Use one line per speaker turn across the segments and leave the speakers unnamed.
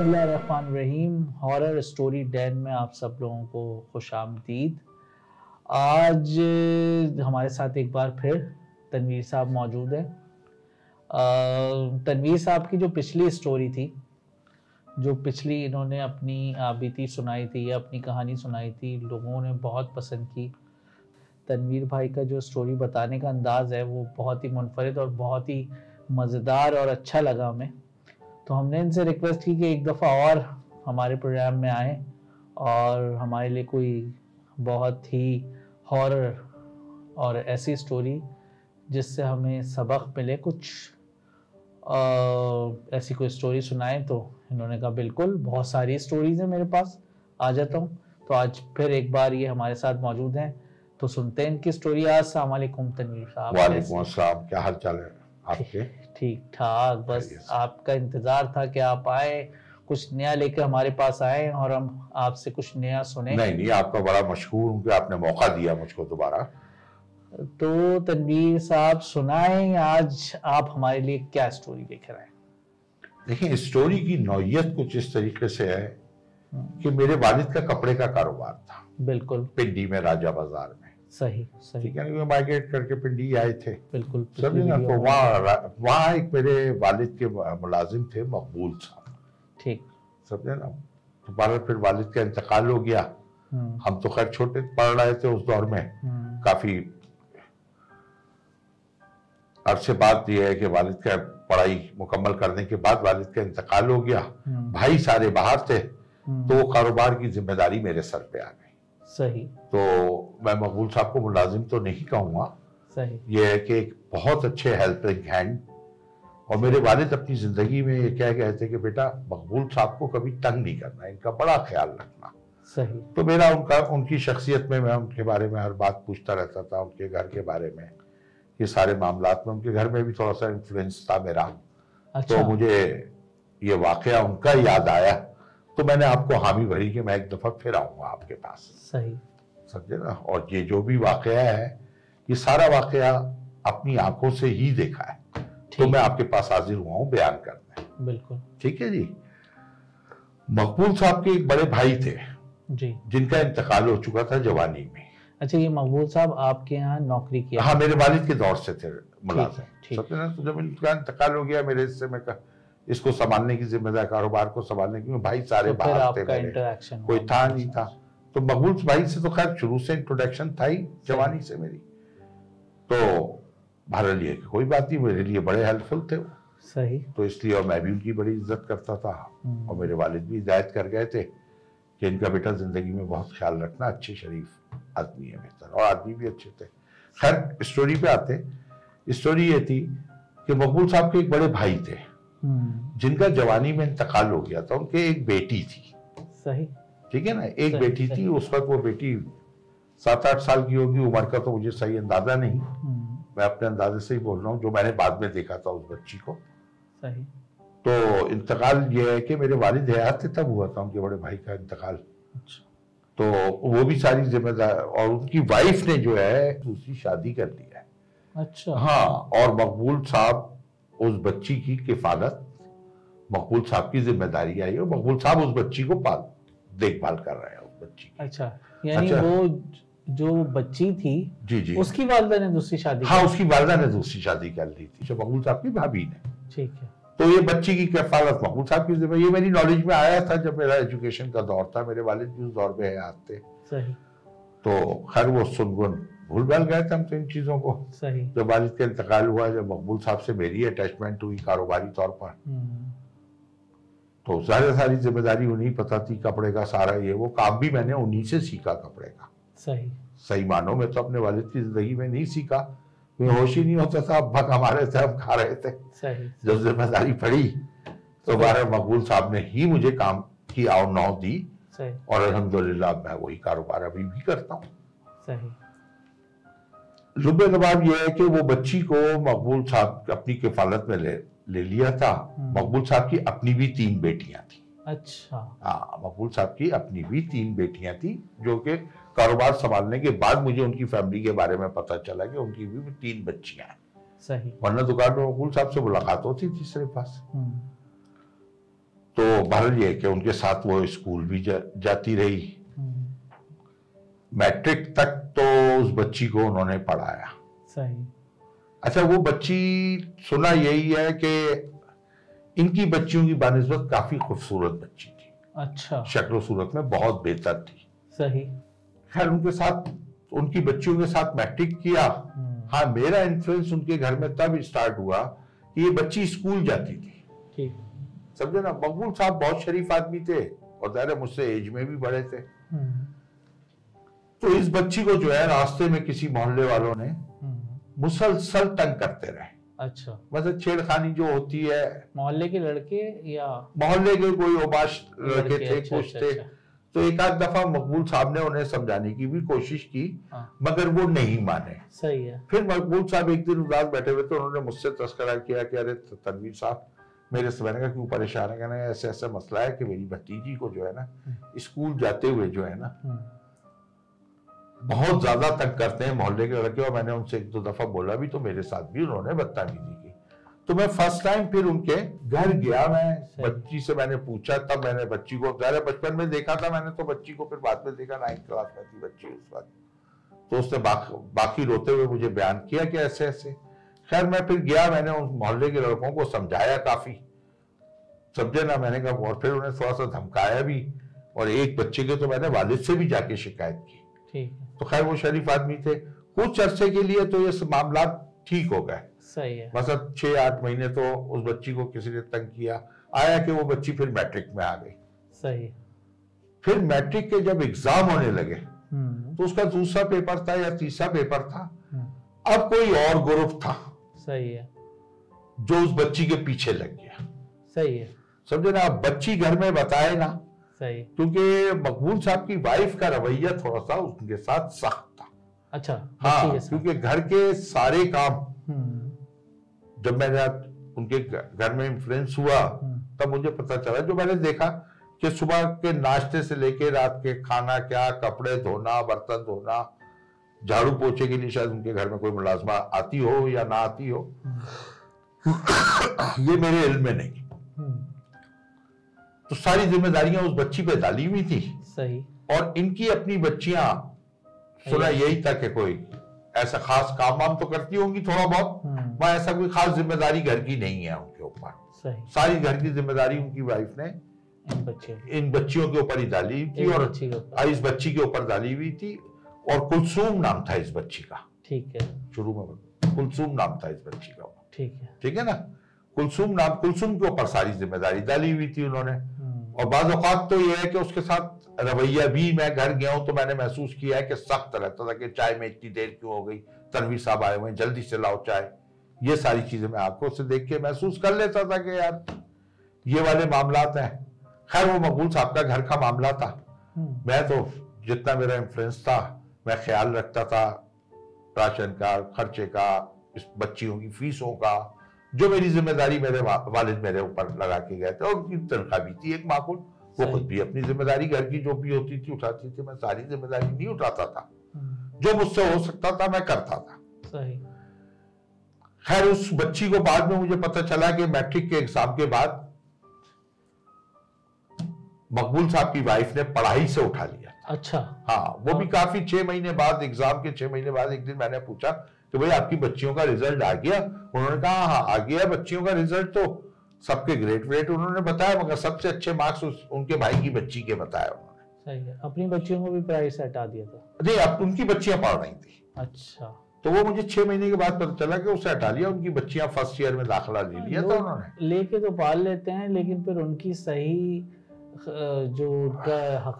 रहीम horror story Dan में आप सब लोगों को खुश आमदीद आज हमारे साथ एक बार फिर तनवीर साहब मौजूद है। तनवीर साहब की जो पिछली स्टोरी थी, जो पिछली इन्होंने अपनी आबीती सुनाई थी या अपनी कहानी सुनाई थी, लोगों ने बहुत पसंद की। तनवीर भाई का जो स्टोरी बताने का अंदाज़ है, वो बहुत ही मुनफरद और बहुत ही मज़ेदार और अच्छा लगा हमें। तो हमने इनसे रिक्वेस्ट की कि एक दफ़ा और हमारे प्रोग्राम में आए और हमारे लिए कोई बहुत ही हॉरर और ऐसी स्टोरी जिससे हमें सबक मिले कुछ आ, ऐसी कोई स्टोरी सुनाए तो इन्होंने कहा बिल्कुल बहुत सारी स्टोरीज हैं मेरे पास आ जाता हूँ। तो आज फिर एक बार ये हमारे साथ मौजूद हैं। तो सुनते हैं इनकी स्टोरी आज तनवीर साहब।
वालेकुम अस्सलाम। क्या हाल चाल है आपके?
ठीक ठाक बस आपका इंतज़ार था कि आप आए कुछ नया लेकर हमारे पास आए और हम आपसे कुछ नया सुने।
नहीं नहीं आपका बड़ा मशहूर हूँ आपने मौका दिया मुझको दोबारा।
तो तनवीर साहब सुनाए आज आप हमारे लिए क्या स्टोरी लेकर आए
देखिए स्टोरी की नौयत कुछ इस तरीके से है हम्म। कि मेरे वालिद का कपड़े का कारोबार था।
बिल्कुल।
पिंडी में राजा बाज़ार में।
सही सही।
ठीक है माइग्रेट करके पिंडी आए थे।
बिल्कुल
सभी ना तो वहाँ वहाँ एक मेरे वालिद के मुलाजिम थे मकबूल साहब
ठीक।
समझे ना तो बार फिर वालिद का इंतकाल हो गया। हम्म। हम तो खैर छोटे पढ़ रहे थे उस दौर में। हम्म। काफ़ी अरसे बात यह है कि वालिद का पढ़ाई मुकम्मल करने के बाद वालिद का इंतकाल हो गया। हम्म। भाई सारे बाहर थे तो वो कारोबार की ज़िम्मेदारी मेरे सर पे आ गई।
सही।
तो मैं मकबूल साहब को मुलाजिम तो नहीं कहूँगा।
सही।
ये है कि एक बहुत अच्छे हेल्पिंग हैंड। और मेरे वालिद अपनी ज़िंदगी में ये क्या कहते कि बेटा मकबूल साहब को कभी तंग नहीं करना इनका बड़ा ख्याल रखना।
सही।
तो मेरा उनका उनकी शख्सियत में मैं उनके बारे में हर बात पूछता रहता था उनके घर के बारे में। ये सारे मामला में उनके घर में भी थोड़ा सा इन्फ्लुएंस था मेरा। अच्छा। तो मुझे ये वाकया उनका याद आया। तो मैंने आपको हामी भरी कि मैं एक दफ़ा फिर आऊँगा आपके पास।
सही।
समझे ना? और ये जो भी वाकया है ये सारा वाकया अपनी आँखों से ही देखा है। तो मैं आपके पास हाजिर हुआ हूँ बयान करने।
बिल्कुल।
ठीक है जी? मकबूल साहब के एक बड़े भाई थे
जी।
जिनका इंतकाल हो चुका था जवानी में।
अच्छा ये मकबूल साहब आपके यहाँ नौकरी किया?
हाँ मेरे वालिद के दौर से थे मुलाजिम। ना? तो जब इनका इंतकाल हो गया मेरे हिस्से में कहा इसको संभालने की जिम्मेदार कारोबार को संभालने की भाई सारे तो बाहर थे मेरे। कोई था नहीं था। तो मकबूल भाई से तो खैर शुरू से इंट्रोडक्शन था ही जवानी से मेरी। तो भारत लिए कोई बात नहीं मेरे लिए बड़े हेल्पफुल थे वो।
सही।
तो इसलिए और मैं भी उनकी बड़ी इज़्ज़त करता था। हम्म। और मेरे वालिद भी हिदायत कर गए थे कि इनका बेटा ज़िंदगी में बहुत ख्याल रखना अच्छे शरीफ आदमी है बेहतर। और आदमी भी अच्छे थे। खैर स्टोरी पे आते। स्टोरी ये थी कि मकबूल साहब के एक बड़े भाई थे। जिनका जवानी में इंतकाल हो गया था उनके एक बेटी थी।
सही।
ठीक है ना? एक बेटी। थी उस वक्त वो बेटी सात आठ साल की होगी उम्र का तो मुझे सही अंदाज़ा नहीं। हम्म। मैं अपने अंदाजे से ही बोल रहा हूँ जो मैंने बाद में देखा था उस बच्ची को।
सही।
तो इंतकाल ये है कि मेरे वालिद हयात थे तब हुआ था उनके बड़े भाई का इंतकाल। अच्छा। तो वो भी सारी जिम्मेदार और उनकी वाइफ ने जो है दूसरी शादी कर ली है।
अच्छा।
हाँ और मकबूल साहब उस बच्ची की किफालत मकबूल साहब की ज़िम्मेदारी आई और मकबूल साहब उस बच्ची को पाल देखभाल कर रहे हैं उस बच्ची
अच्छा यानी अच्छा, वो जो बच्ची थी
जी जी।
उसकी वालदा ने दूसरी शादी
हाँ उसकी वालदा ने दूसरी शादी कर ली थी मकबूल साहब की भाभी ने।
ठीक है।
तो ये बच्ची की कफालत मकबूल साहब की ज़िम्मेदारी ये मेरी नॉलेज में आया था जब मेरा एजुकेशन का दौर था मेरे वालिद भी उस दौर में
सही।
तो खैर वो सुनगुन भूल भाल गए थे हम तो इन चीज़ों को।
सही।
जब वालिद का इंतकाल हुआ जब मकबूल साहब से मेरी अटैचमेंट हुई कारोबारी तौर पर। हम्म। तो सारी सारी ज़िम्मेदारी उन्हीं पता थी कपड़े का सारा ये वो काम भी मैंने उन्हीं से सीखा कपड़े का।
सही।
सही मानो में तो अपने वालिद की ज़िंदगी में नहीं सीखा। होश ही नहीं होता था कमा रहे थे हम खा रहे थे। जब ज़िम्मेदारी पड़ी तो बारह मकबूल साहब ने ही मुझे काम की आओ नौ दी। और अलहमदुल्ला मैं वही कारोबार अभी भी करता हूँ।
सही।
जुबे जवाब यह है कि वो बच्ची को मकबूल साहब अपनी किफालत में ले ले लिया था। हम्म। मकबूल साहब की अपनी भी तीन बेटियाँ थी।
अच्छा।
हाँ मकबूल साहब की अपनी भी तीन बेटियाँ थी जो कि कारोबार संभालने के बाद मुझे उनकी फैमिली के बारे में पता चला कि उनकी भी तीन बच्चियाँ हैं।
सही।
वरना दुकान में मकबूल साहब से मुलाकात होती थी सिर्फ़ पास
हम्म।
तो बहरल ये कि उनके साथ वो स्कूल भी जा, जाती रही। मैट्रिक तक तो उस बच्ची को उन्होंने पढ़ाया।
सही।
अच्छा वो बच्ची सुना यही है कि इनकी बच्चियों की बानस्बत काफ़ी खूबसूरत बच्ची थी।
अच्छा।
शक्ल सूरत में बहुत बेहतर थी।
सही।
खैर उनके साथ उनकी बच्चियों के साथ मैट्रिक किया।
हम्म,
हाँ मेरा इन्फ्लुएंस उनके घर में तब स्टार्ट हुआ कि ये बच्ची स्कूल जाती थी। समझे ना मकबूल साहब बहुत शरीफ आदमी थे और दायरा मुझसे एज में भी बड़े थे।
हम्म,
तो इस बच्ची को जो है रास्ते में किसी मोहल्ले वालों ने
हम्म,
मुसलसल तंग करते रहे।
अच्छा।
मतलब छेड़खानी जो होती है।
मोहल्ले के लड़के या
मोहल्ले के कोई ओबाश लड़के थे
अच्छा,
कुछ
अच्छा,
थे।
अच्छा,
तो एक आध दफ़ा मकबूल साहब ने उन्हें समझाने की भी कोशिश की
हाँ।
मगर वो नहीं माने।
सही है।
फिर मकबूल साहब एक दिन उदास बैठे हुए थे उन्होंने मुझसे तस्करा किया कि अरे तनवीर साहब मेरे से मैंने कहा क्यों परेशान है? कहना ऐसे ऐसा मसला है कि मेरी भतीजी को जो है ना स्कूल जाते हुए जो है ना
हम्म,
बहुत ज़्यादा तंग करते हैं मोहल्ले के लड़के और मैंने उनसे एक दो दफ़ा बोला भी तो मेरे साथ भी उन्होंने बदतमीजी की। तो मैं फ़र्स्ट टाइम फिर उनके घर गया मैं। बच्ची से मैंने पूछा तब मैंने बच्ची को ज़ाहिर बचपन में देखा था मैंने तो बच्ची को फिर बाद में देखा नाइन्थ क्लास में थी बच्ची उस वक्त तो उसने बाक, बाकी रोते हुए मुझे बयान किया कि ऐसे ऐसे। खैर मैं फिर गया मैंने उस मोहल्ले के लड़कों को समझाया काफ़ी। समझे ना मैंने कहा और फिर उन्हें थोड़ा सा धमकाया भी और एक बच्चे के तो मैंने वालिद से भी जाके शिकायत की।
ठीक है।
तो खैर वो शरीफ आदमी थे। कुछ अरसे के लिए तो ये मामला ठीक हो गए।
सही है।
मतलब छह आठ महीने तो उस बच्ची को किसी ने तंग किया। आया कि वो बच्ची फिर मैट्रिक में आ गई।
सही
फिर मैट्रिक के जब एग्ज़ाम होने लगे
हम्म,
तो उसका दूसरा पेपर था या तीसरा पेपर था।
हम्म,
अब कोई और ग्रुप था
सही है।
जो उस बच्ची के पीछे लग गया।
सही है।
समझे ना बच्ची घर में बताए ना
सही।
क्योंकि मकबूल साहब की वाइफ का रवैया थोड़ा सा उनके साथ सख्त था।
अच्छा
हाँ। क्योंकि घर के सारे काम
हम्म,
जब मैंने उनके घर में इन्फ्लुएंस हुआ
हम्म,
तब मुझे पता चला जो मैंने देखा कि सुबह के नाश्ते से लेके रात के खाना क्या कपड़े धोना बर्तन धोना झाड़ू पोछे के लिए शायद उनके घर में कोई मुलाजमा आती हो या ना आती हो ये मेरे इल्म में नहीं।
हम्म,
तो सारी जिम्मेदारियाँ उस बच्ची पे डाली हुई थी।
सही।
और इनकी अपनी बच्चियाँ सुना यही था कि कोई ऐसा खास काम वाम तो करती होंगी थोड़ा बहुत
हम्म,
वहाँ ऐसा कोई खास ज़िम्मेदारी घर की नहीं है उनके ऊपर। सारी घर की ज़िम्मेदारी उनकी वाइफ ने
इन बच्चे
इन बच्चियों के ऊपर ही डाली थी और इस बच्ची के ऊपर डाली हुई थी और कुलसूम नाम था इस बच्ची का।
ठीक है।
शुरू में कुलसूम नाम था इस बच्ची का।
ठीक है।
ठीक है ना? कुलसूम नाम कुलसूम के ऊपर सारी ज़िम्मेदारी डाली हुई थी उन्होंने। और बाज औकात तो ये है कि उसके साथ रवैया भी मैं घर गया हूँ तो मैंने महसूस किया है कि सख्त रहता था कि चाय में इतनी देर क्यों हो गई? तनवीर साहब आए हुए हैं जल्दी से लाओ चाय। ये सारी चीज़ें मैं आँखों से देख के महसूस कर लेता था कि यार ये वाले मामलात हैं। खैर वो मकबूल साहब का घर का मामला था।
हम्म,
मैं तो जितना मेरा इन्फ्लुएंस था मैं ख्याल रखता था राशन का खर्चे का इस बच्चियों की फीसों का जो मेरी ज़िम्मेदारी मेरे वालिद मेरे ऊपर लगा के गए थे और उनकी तनख्वाह भी थी एक माकूल। वो खुद भी अपनी ज़िम्मेदारी घर की जो भी होती थी उठाती थी मैं सारी ज़िम्मेदारी नहीं उठाता था।
हम्म,
जो मुझसे हो सकता था मैं करता था। खैर उस बच्ची को बाद में मुझे पता चला कि मैट्रिक के एग्ज़ाम के बाद मकबूल साहब की वाइफ ने पढ़ाई से उठा लिया
अच्छा।
हाँ वो भी
हाँ।
काफ़ी छह महीने बाद एग्ज़ाम के छह महीने बाद एक दिन मैंने पूछा कि भाई आपकी बच्चियों का रिज़ल्ट आ गया। उन्होंने कहा हाँ आ गया बच्चियों का रिज़ल्ट तो सबके ग्रेड व्रेड उन्होंने बताया मगर सबसे अच्छे मार्क्स उनके भाई की बच्ची के बताया उन्होंने।
सही है। अपनी बच्चियों को भी प्राइस से हटा दिया था।
नहीं अब उनकी बच्चियाँ पढ़ रही थी।
अच्छा।
तो वो मुझे छह महीने के बाद पता चला कि उसे हटा लिया उनकी बच्चियाँ फ़र्स्ट ईयर में दाखिला ले लिया था उन्होंने।
लेके तो पाल लेते हैं लेकिन फिर उनकी सही जो उनका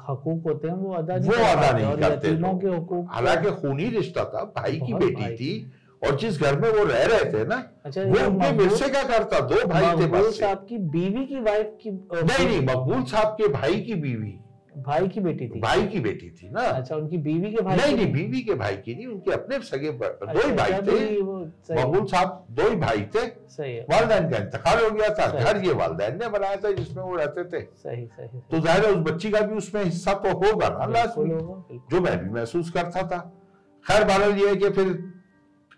हकूक होते हैं वो अदा नहीं
वो अदा नहीं करते।
के हकूक
हालाँकि खूनी रिश्ता था भाई की बेटी
भाई
थी और जिस घर में वो रह रहे थे ना
अच्छा
वो उनके मिर्से का था दो भाई थे
मकबूल साहब की बीवी की वाइफ की
नहीं नहीं मकबूल साहब के भाई की बीवी।
भाई की बेटी थी।
भाई की बेटी थी ना।
अच्छा उनकी बीवी के भाई
नहीं नहीं बीवी के भाई की नहीं उनके अपने सगे ब- दो ही
अच्छा,
भाई
अच्छा,
थे।
भी
मकबूल साहब दो ही भाई थे। वालदेन का इंतकाल हो गया था घर ये वालदेन ने बनाया था जिसमें वो रहते थे।
सही सही।
तो ज़ाहिर है उस बच्ची का भी उसमें हिस्सा तो होगा ना लाजमी जो मैं भी महसूस करता था। खैर बहरहाल ये है कि फिर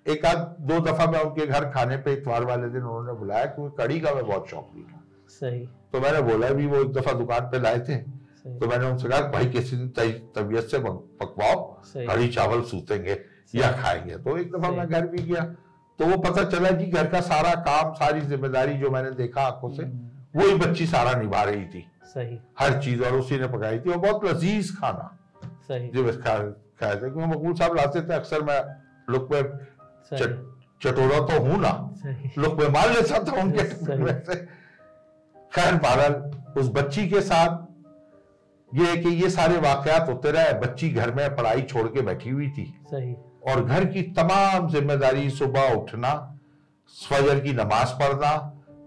एक आध दो दफ़ा मैं उनके घर खाने पे इतवार वाले दिन उन्होंने बुलाया क्योंकि कड़ी का मैं बहुत शौकीन हूँ।
सही।
तो मैंने बोला भी वो एक दफ़ा दुकान पे लाए थे। तो मैंने उनसे कहा भाई किसी दिन तबी- तबीयत से पकवाओ कढ़ी चावल सूतेंगे या खाएँगे। तो एक दफ़ा मैं घर भी गया तो वो पता चला कि घर का सारा काम सारी ज़िम्मेदारी जो मैंने देखा आँखों से
हम्म,
वही बच्ची सारा निभा रही थी।
सही।
हर चीज़ और उसी ने पकाई थी। और बहुत लजीज खाना।
सही।
जो बस खा खाए थे। क्योंकि मकबूल साहब लाते थे अक्सर मैं लुक में चट, चटोरा तो हूँ ना लुक में मार लेता था उनके खैर बहरहाल उस बच्ची के साथ ये है कि ये सारे वाकयात होते रहे बच्ची घर में पढ़ाई छोड़ के बैठी हुई थी।
सही।
और घर की तमाम ज़िम्मेदारी सुबह उठना फजर की नमाज़ पढ़ना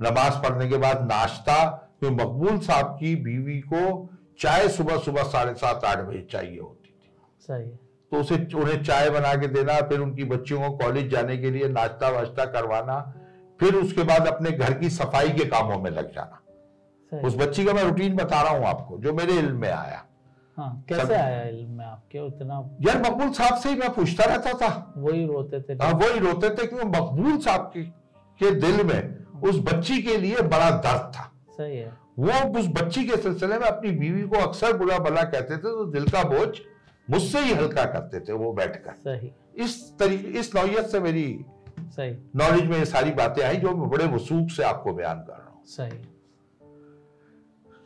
नमाज़ पढ़ने के बाद नाश्ता तो मकबूल साहब की बीवी को चाय सुबह सुबह साढ़े सात आठ बजे चाहिए होती थी।
सही।
तो उसे उन्हें चाय बना के देना फिर उनकी बच्चियों को कॉलेज जाने के लिए नाश्ता वाश्ता करवाना फिर उसके बाद अपने घर की सफ़ाई के कामों में लग जाना। उस बच्ची का मैं रूटीन बता रहा हूँ आपको जो मेरे इल्म में आया।
हाँ
सब-
कैसे आया इल्म में आपके? उतना
यार मकबूल साहब से ही मैं पूछता रहता था।
वही रोते थे
हाँ वही रोते थे क्योंकि मकबूल साहब के, के दिल में उस बच्ची के लिए बड़ा दर्द था।
सही है।
वो उस बच्ची के सिलसिले में अपनी बीवी को अक्सर बुरा भला कहते थे तो दिल का बोझ मुझसे ही हल्का करते थे वो बैठकर।
सही।
इस तरीके इस नौयत से मेरी
सही।
नॉलेज में ये सारी बातें आई जो मैं बड़े वसूख से आपको बयान कर रहा हूँ।
सही।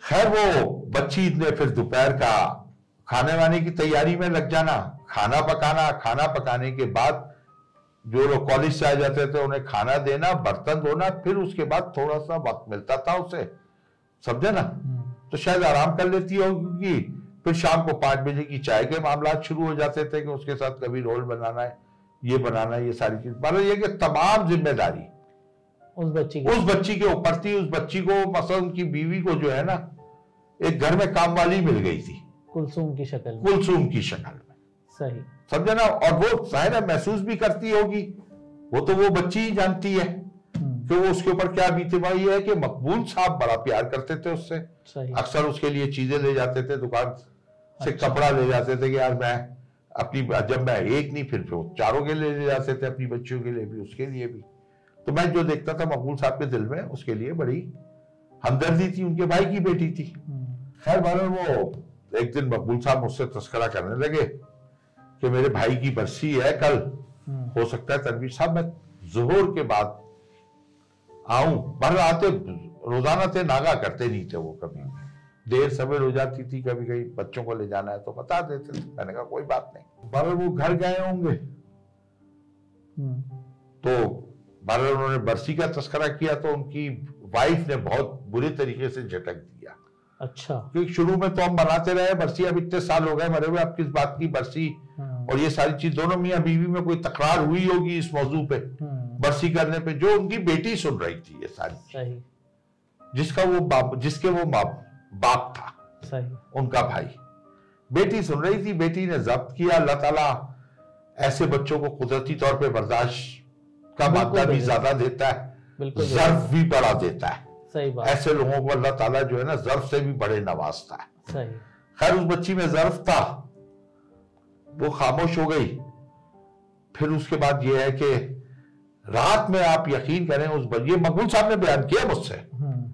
खैर वो बच्ची ने फिर दोपहर का खाने वाने की तैयारी में लग जाना खाना पकाना खाना पकाने के बाद जो लोग कॉलेज से आ जाते थे उन्हें खाना देना बर्तन धोना फिर उसके बाद थोड़ा सा वक्त मिलता था उसे। समझे ना?
हम्म,
तो शायद आराम कर लेती होगी फिर शाम को पाँच बजे की चाय के मामला शुरू हो जाते थे कि उसके साथ कभी रोल बनाना है ये बनाना है ये सारी चीज़। मतलब ये कि तमाम ज़िम्मेदारी
उस बच्ची
उस बच्ची के ऊपर थी उस बच्ची को मसलन उनकी बीवी को जो है ना एक घर में काम वाली मिल गई थी।
कुलसुम की शक्ल में।
कुलसुम की शक्ल में।
सही।
समझे ना? और वो है महसूस भी करती होगी। वो तो वो बच्ची ही जानती है।
हम्म,
कि वो उसके ऊपर क्या बीते भाई है कि मकबूल साहब बड़ा प्यार करते थे उससे। अक्सर उसके लिए चीज़ें ले जाते थे दुकान से
अच्छा।
कपड़ा ले जाते थे कि यार मैं अपनी जब मैं एक नहीं फिर वो चारों के लिए ले जाते थे अपनी बच्चियों के लिए भी उसके लिए भी। तो मैं जो देखता था मकबूल साहब के दिल में उसके लिए बड़ी हमदर्दी थी उनके भाई की बेटी थी।
हम्म,
खैर बहरहाल वो एक दिन मकबूल साहब मुझसे तस्करा करने लगे कि मेरे भाई की बरसी है कल।
हम्म,
हो सकता है तनवीर साहब मैं जोहर के बाद आऊँ। बहरहाल आते रोज़ाना थे नागा करते नहीं थे वो कभी। देर सवेर हो जाती थी कभी कभी बच्चों को ले जाना है तो बता देते थे। मैंने कहा कोई बात नहीं। बहरहाल वो घर गए होंगे।
हम्म,
तो बहरहाल उन्होंने बरसी का तस्करा किया तो उनकी वाइफ ने बहुत बुरे तरीके से झटक दिया।
अच्छा।
क्योंकि शुरू में तो हम मनाते रहे बरसी अब इतने साल हो गए मरे हुए अब किस बात की बरसी?
हम्म,
और ये सारी चीज़ दोनों मियाँ बीवी में कोई तकरार हुई होगी इस मौजू पे
हम्म,
बरसी करने पे जो उनकी बेटी सुन रही थी ये सारी
सही।
जिसका वो बाप जिसके वो बाप बाप था
सही।
उनका भाई। बेटी सुन रही थी बेटी ने जब्त किया अल्लाह ताला ऐसे बच्चों को कुदरती तौर पे बर्दाश्त का मादा भी ज़्यादा देता है जर्फ भी बड़ा देता है।
सही बात।
ऐसे लोगों को अल्लाह ताला जो है ना जर्फ से भी बड़े नवाजता है।
सही।
खैर उस बच्ची में जर्फ था वो खामोश हो गई। फिर उसके बाद ये है कि रात में आप यकीन करें उस ये मकबूल साहब ने बयान किया मुझसे।
हम्म,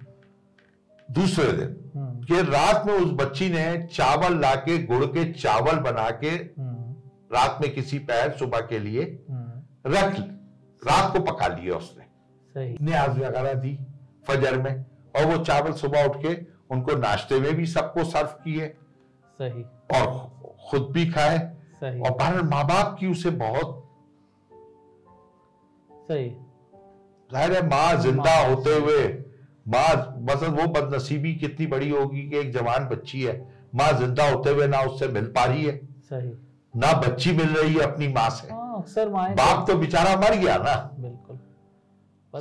दूसरे दिन
हम्म,
कि रात में उस बच्ची ने चावल लाके गुड़ के चावल बना के
हम्म,
रात में किसी पैर सुबह के लिए रख रात को पका लिया उसने।
सही।
न्याज वगैरह दी। फजर में और वो चावल सुबह उठ के उनको नाश्ते में भी सबको सर्व किए।
सही।
और खुद भी खाए।
सही।
और बहर माँ बाप की उसे बहुत
सही।
ज़ाहिर है माँ ज़िंदा होते हुए माँ मतलब वो बदनसीबी कितनी बड़ी होगी कि एक जवान बच्ची है। माँ ज़िंदा होते हुए ना उससे मिल पा रही है
सही।
ना बच्ची मिल रही है अपनी माँ से।
हाँ अक्सर
बाप तो बेचारा मर गया ना।
बिल्कुल।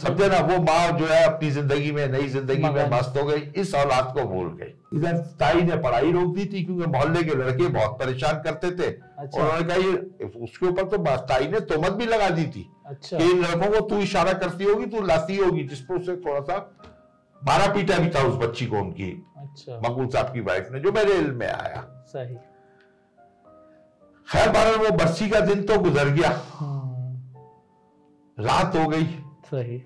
समझे ना वो माँ जो है अपनी ज़िंदगी में नई ज़िंदगी में मस्त हो गई इस औलाद को भूल गई। इधर ताई ने पढ़ाई रोक दी थी क्योंकि मोहल्ले के लड़के बहुत परेशान करते थे।
अच्छा।
और उन्होंने कहा ये उसके ऊपर तो ताई ने तोमत भी लगा दी थी।
अच्छा।
कि इन लड़कों को तू इशारा करती होगी तू लाती होगी जिस पर उसे थोड़ा सा मारा पीटा भी था उस बच्ची को उनकी
अच्छा।
मकबूल साहब की वाइफ ने जो मेरे इल्म में आया।
सही।
खैर बहरहाल वो बरसी का दिन तो गुजर गया।
हम्म,
रात हो गई।
सही।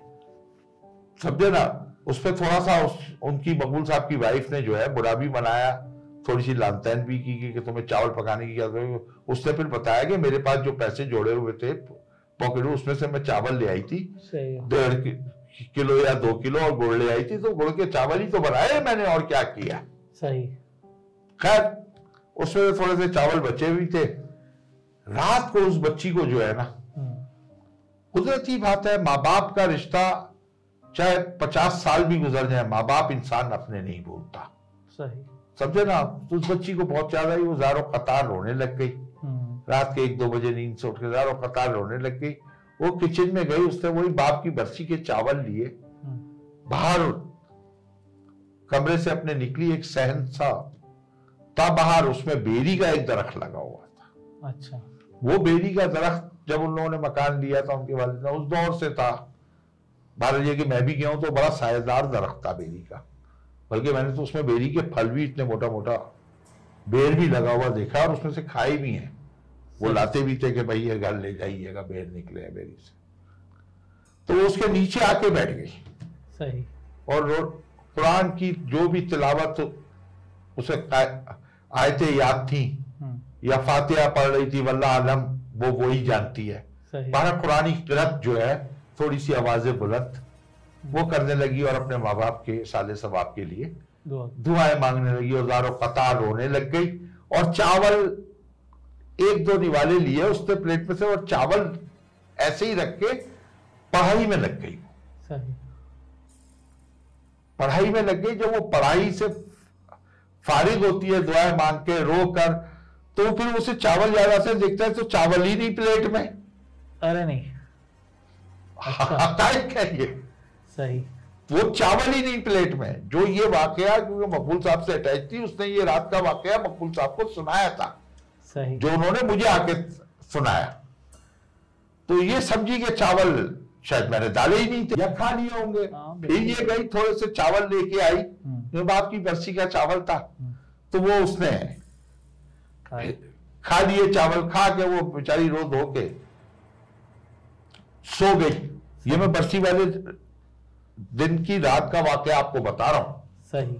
समझे ना उस पर थोड़ा सा उस, उनकी मकबूल साहब की वाइफ ने जो है बुरा भी मनाया थोड़ी सी लानतैन भी की कि, कि तुम्हें चावल पकाने की क्या उसने फिर बताया कि मेरे पास जो पैसे जोड़े हुए थे पॉकेट उसमें से मैं चावल ले आई थी। डेढ़ कि- किलो या दो किलो और गुड़ ले आई थी तो गुड़ के चावल ही तो बनाए मैंने और क्या किया?
सही।
खैर उसमें थोड़े से चावल बचे भी थे। रात को उस बच्ची को जो है ना कुदरती बात है माँ बाप का रिश्ता चाहे पचास साल भी गुजर जाए माँ बाप इंसान अपने नहीं भूलता।
सही।
समझे ना तो उस बच्ची को बहुत ज़्यादा ही वो जारो कतार रोने लग गई।
हम्म,
रात के एक दो बजे नींद से उठ के जारो कतार रोने लग गई। वो किचन में गई उसने वही बाप की बरसी के चावल लिए।
हम्म,
बाहर कमरे से अपने निकली एक सहन सा था बाहर उसमें बेरी का एक दरख्त लगा हुआ था।
अच्छा।
वो बेरी का दरख्त जब उन लोगों ने मकान लिया था उनके वालिद ने उस दौर से था। भारत ये कि मैं भी गया हूँ तो बड़ा सायेदार दरख्त था बेरी का। बल्कि मैंने तो उसमें बेरी के फल भी इतने मोटा मोटा बेर भी लगा हुआ देखा और उसमें से खाए भी हैं। वो लाते भी थे कि भाई ये घर ले जाइएगा बेर निकले हैं बेरी से। तो वो उसके नीचे आके बैठ गई।
सही।
और कुरान की जो भी तिलावत उसे आयतें याद थी
हम्म,
या फातिहा पढ़ रही थी वल्लाह आलम वो वही जानती है। बारह कुरानी किरत जो है थोड़ी सी आवाज़ें बुलंद। वो करने लगी और अपने माँ बाप के साले सवाब के लिए दुआएँ मांगने लगी और जारो कतार रोने लग गई और चावल एक दो निवाले लिए उसने प्लेट में से और चावल ऐसे ही रख के पढ़ाई में लग गई।
सही।
पढ़ाई में लग गई जब वो पढ़ाई से फारिग होती है दुआएँ मांग के रो कर तो फिर उसे चावल ज़्यादा से देखता है तो चावल ही नहीं प्लेट में।
अरे नहीं। अच्छा।
हकायक है ये
सही।
वो चावल ही नहीं प्लेट में। जो ये वाकया क्योंकि मकबूल साहब से अटैच थी उसने ये रात का वाकया मकबूल साहब को सुनाया था
सही।
जो उन्होंने मुझे आके सुनाया। तो ये समझी के चावल शायद मैंने डाले ही नहीं थे या खा लिए होंगे।
हाँ,
फिर ये गई थोड़े से चावल लेके आई
हम्म,
जो बाप की बरसी का चावल था।
हम्म,
तो वो उसने। खा लिए चावल खा के वो बेचारी रो धो के सो गई। ये मैं बरसी वाले दिन की रात का वाकया आपको बता रहा हूँ।
सही।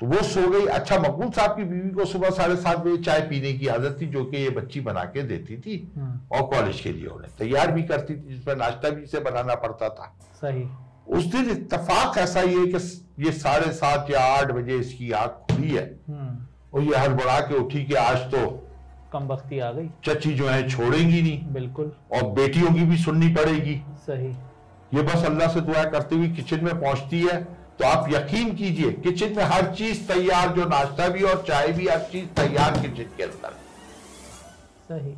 तो वो सो गई। अच्छा मकबूल साहब की बीवी को सुबह साढ़े सात बजे चाय पीने की आदत थी जो कि ये बच्ची बना के देती थी
हम्म,
और कॉलेज के लिए उन्हें तैयार भी करती थी जिसमें नाश्ता भी इसे बनाना पड़ता था।
सही।
उस दिन इतफाक ऐसा ही है कि ये साढ़े सात या आठ बजे इसकी आँख खुली है।
हम्म,
और ये हड़बड़ा के उठी कि आज तो
कम बख्ती आ गई।
चची जो है छोड़ेंगी नहीं।
बिल्कुल।
और बेटियों की भी सुननी पड़ेगी।
सही।
ये बस अल्लाह से दुआ करती हुई किचन में पहुँचती है। तो आप यकीन कीजिए किचन में हर चीज़ तैयार जो नाश्ता भी और चाय भी हर चीज़ तैयार किचन के अंदर।
सही।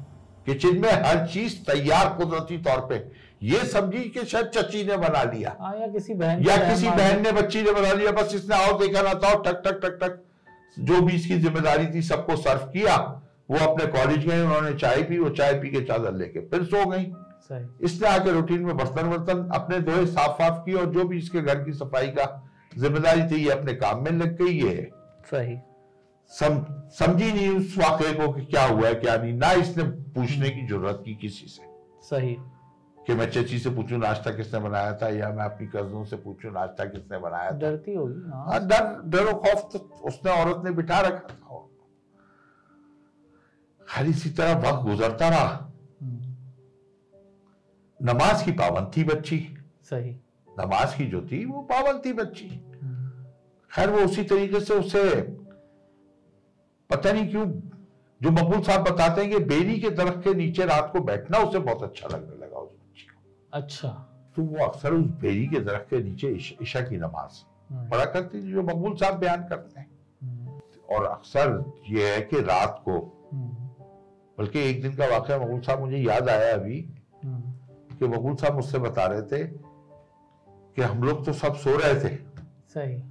किचन में हर चीज़ तैयार कुदरती तौर पे। ये समझी कि शायद चची ने बना लिया।
हाँ या किसी बहन
या किसी बहन ने। बच्ची ने बना लिया। बस इसने आओ देखा ना था टक टक टक टक। जो भी इसकी ज़िम्मेदारी थी सबको सर्व किया। वो अपने कॉलेज गए उन्होंने चाय पी वो चाय पी के चादर लेके फिर सो गई। इसने आके रूटीन में बर्तन वर्तन अपने धोए साफ़ साफ़ किए और जो भी इसके घर की सफ़ाई का ज़िम्मेदारी थी ये अपने काम में लग गई है।
सही।
सम, समझी नहीं उस वाकये को कि क्या हुआ है क्या नहीं। ना इसने पूछने की ज़रूरत की किसी से।
सही।
कि मैं चची से पूछूँ नाश्ता किसने बनाया था या मैं अपनी कजनों से पूछूँ नाश्ता किसने बनाया था।
डरती होगी हाँ।
हाँ, डर डर और खौफ तो उसने औरत ने बिठा रखा था। खाली इसी तरह वक्त गुजरता रहा।
हम्म,
नमाज़ की पाबंद थी बच्ची
सही।
नमाज़ की जो थी वो पाबंद थी बच्ची
हम्म,
खैर वो उसी तरीके से उसे पता नहीं क्यों जो मकबूल साहब बताते हैं कि बेरी के दरख्त के नीचे रात को बैठना उसे बहुत अच्छा लगा को
अच्छा।
तो वो अक्सर उस बेरी के दरख्त के नीचे इश- ईशा की नमाज़
हम्म,
पढ़ा करती थी जो मकबूल साहब बयान करते हैं।
हम्म,
और अक्सर ये है कि रात को
हम्म,
बल्कि एक दिन का वाकया मकबूल साहब मुझे याद आया अभी
हम्म,
कि मकबूल साहब मुझसे बता रहे थे कि हम लोग तो सब सो रहे थे।
सही।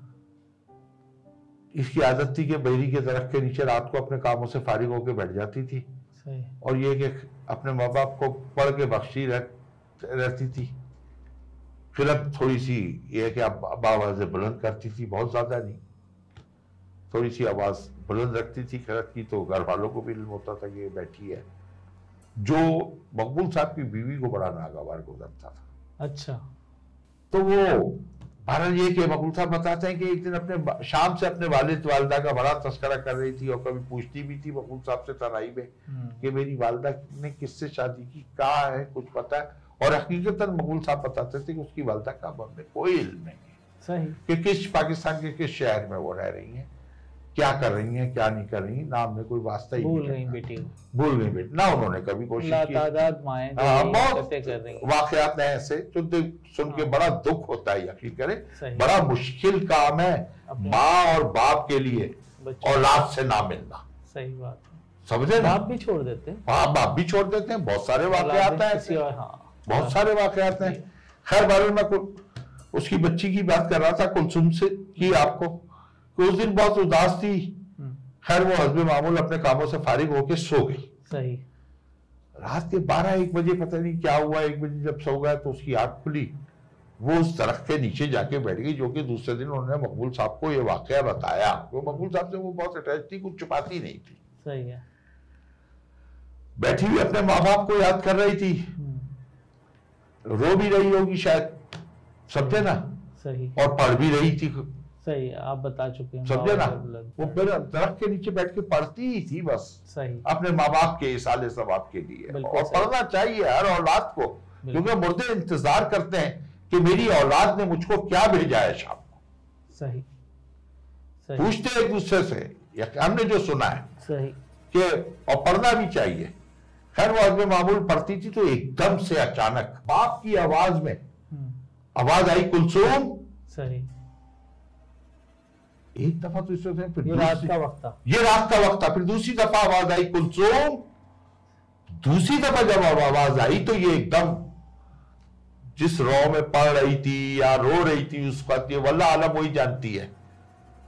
इसकी आदत थी कि बैरी के दरख्त के नीचे रात को अपने कामों से फारिग होकर बैठ जाती थी।
सही।
और ये कि अपने माँ बाप को पढ़ के बख्शी रह, रहती थी। फिर अब थोड़ी सी ये है कि अब अब आवाज़ें बुलंद करती थी बहुत ज़्यादा नहीं। थोड़ी सी आवाज़ बुलंद रखती थी खरत की तो घर वालों को भी इल्म होता था कि ये बैठी है। जो मकबूल साहब की बीवी को बड़ा नागवार गुजरता था।
अच्छा।
तो वो बहरहाल ये कि मकबूल साहब बताते हैं कि एक दिन अपने शाम से अपने वालिद वालदा का बड़ा तस्करा कर रही थी और कभी पूछती भी थी मकबूल साहब से तनाई में
हम्म,
कि मेरी वालदा ने किससे शादी की कहा है कुछ पता है? और हकीकतन मकबूल साहब बताते थे कि उसकी वालदा का अब हमें कोई इल्म नहीं है।
सही।
कि किस पाकिस्तान के किस शहर में वो रह रही हैं क्या कर रही हैं क्या नहीं कर रही हैं ना हमने कोई वास्ता ही
भूल गई बेटी।
भूल गई बेटी। ना उन्होंने कभी कोशिश की।
माएँ
हाँ, बहुत वाकयात हैं ऐसे जो सुन के
हाँ।
बड़ा दुख होता है यकीन करें। बड़ा मुश्किल काम है माँ और बाप के लिए औलाद से ना मिलना।
सही बात
समझे ना?
बाप भी छोड़ देते हैं।
हाँ बाप भी छोड़ देते हैं बहुत सारे वाकयात
औलादें
हैं ऐसे।
हाँ।
बहुत सारे वाकयात हैं। खैर बारे में उसकी बच्ची की बात कर रहा था कुलसुम से की आपको। कि उस दिन बहुत उदास थी।
हम्म,
खैर वो हजब मामूल अपने कामों से फारिग होके सो गई।
सही।
रात के बारह एक बजे पता नहीं क्या हुआ। एक बजे जब सो गया तो उसकी आँख खुली। वो उस दरख्त के नीचे जाके बैठ गई जो कि दूसरे दिन उन्होंने मकबूल साहब को ये वाकया बताया। वो मकबूल साहब से वो बहुत अटैच थी कुछ छुपाती नहीं थी।
सही है।
बैठी हुई अपने माँ बाप को याद कर रही थी।
हम्म,
रो भी रही होगी शायद। समझे ना?
सही।
और पढ़ भी रही थी।
सही आप बता चुके हैं।
समझे ना? वो दरख्त के नीचे बैठ के पढ़ती ही थी बस।
सही।
अपने माँ बाप के इसाले सवाब के लिए। और पढ़ना चाहिए हर औलाद को क्योंकि मुर्दे इंतज़ार करते हैं कि मेरी औलाद ने मुझको क्या भेजा है शाम को।
सही। सही।
पूछते एक दूसरे से। हमने जो सुना है
सही।
कि और पढ़ना भी चाहिए। खैर वो अजब मामूल पढ़ती थी तो एकदम से अचानक बाप की आवाज़ में
हम्म,
आवाज़ आई कुलसुम
सही।
एक दफ़ा तो इससे फिर
ये रात का वक्त था।
ये रात का वक्त था फिर दूसरी दफ़ा आवाज़ आई कुलसुम दूसरी दफ़ा जब आवाज़ आई तो ये एकदम जिस रो में पढ़ रही थी या रो रही थी उस वक्त ये वल्ला आलम वही जानती है।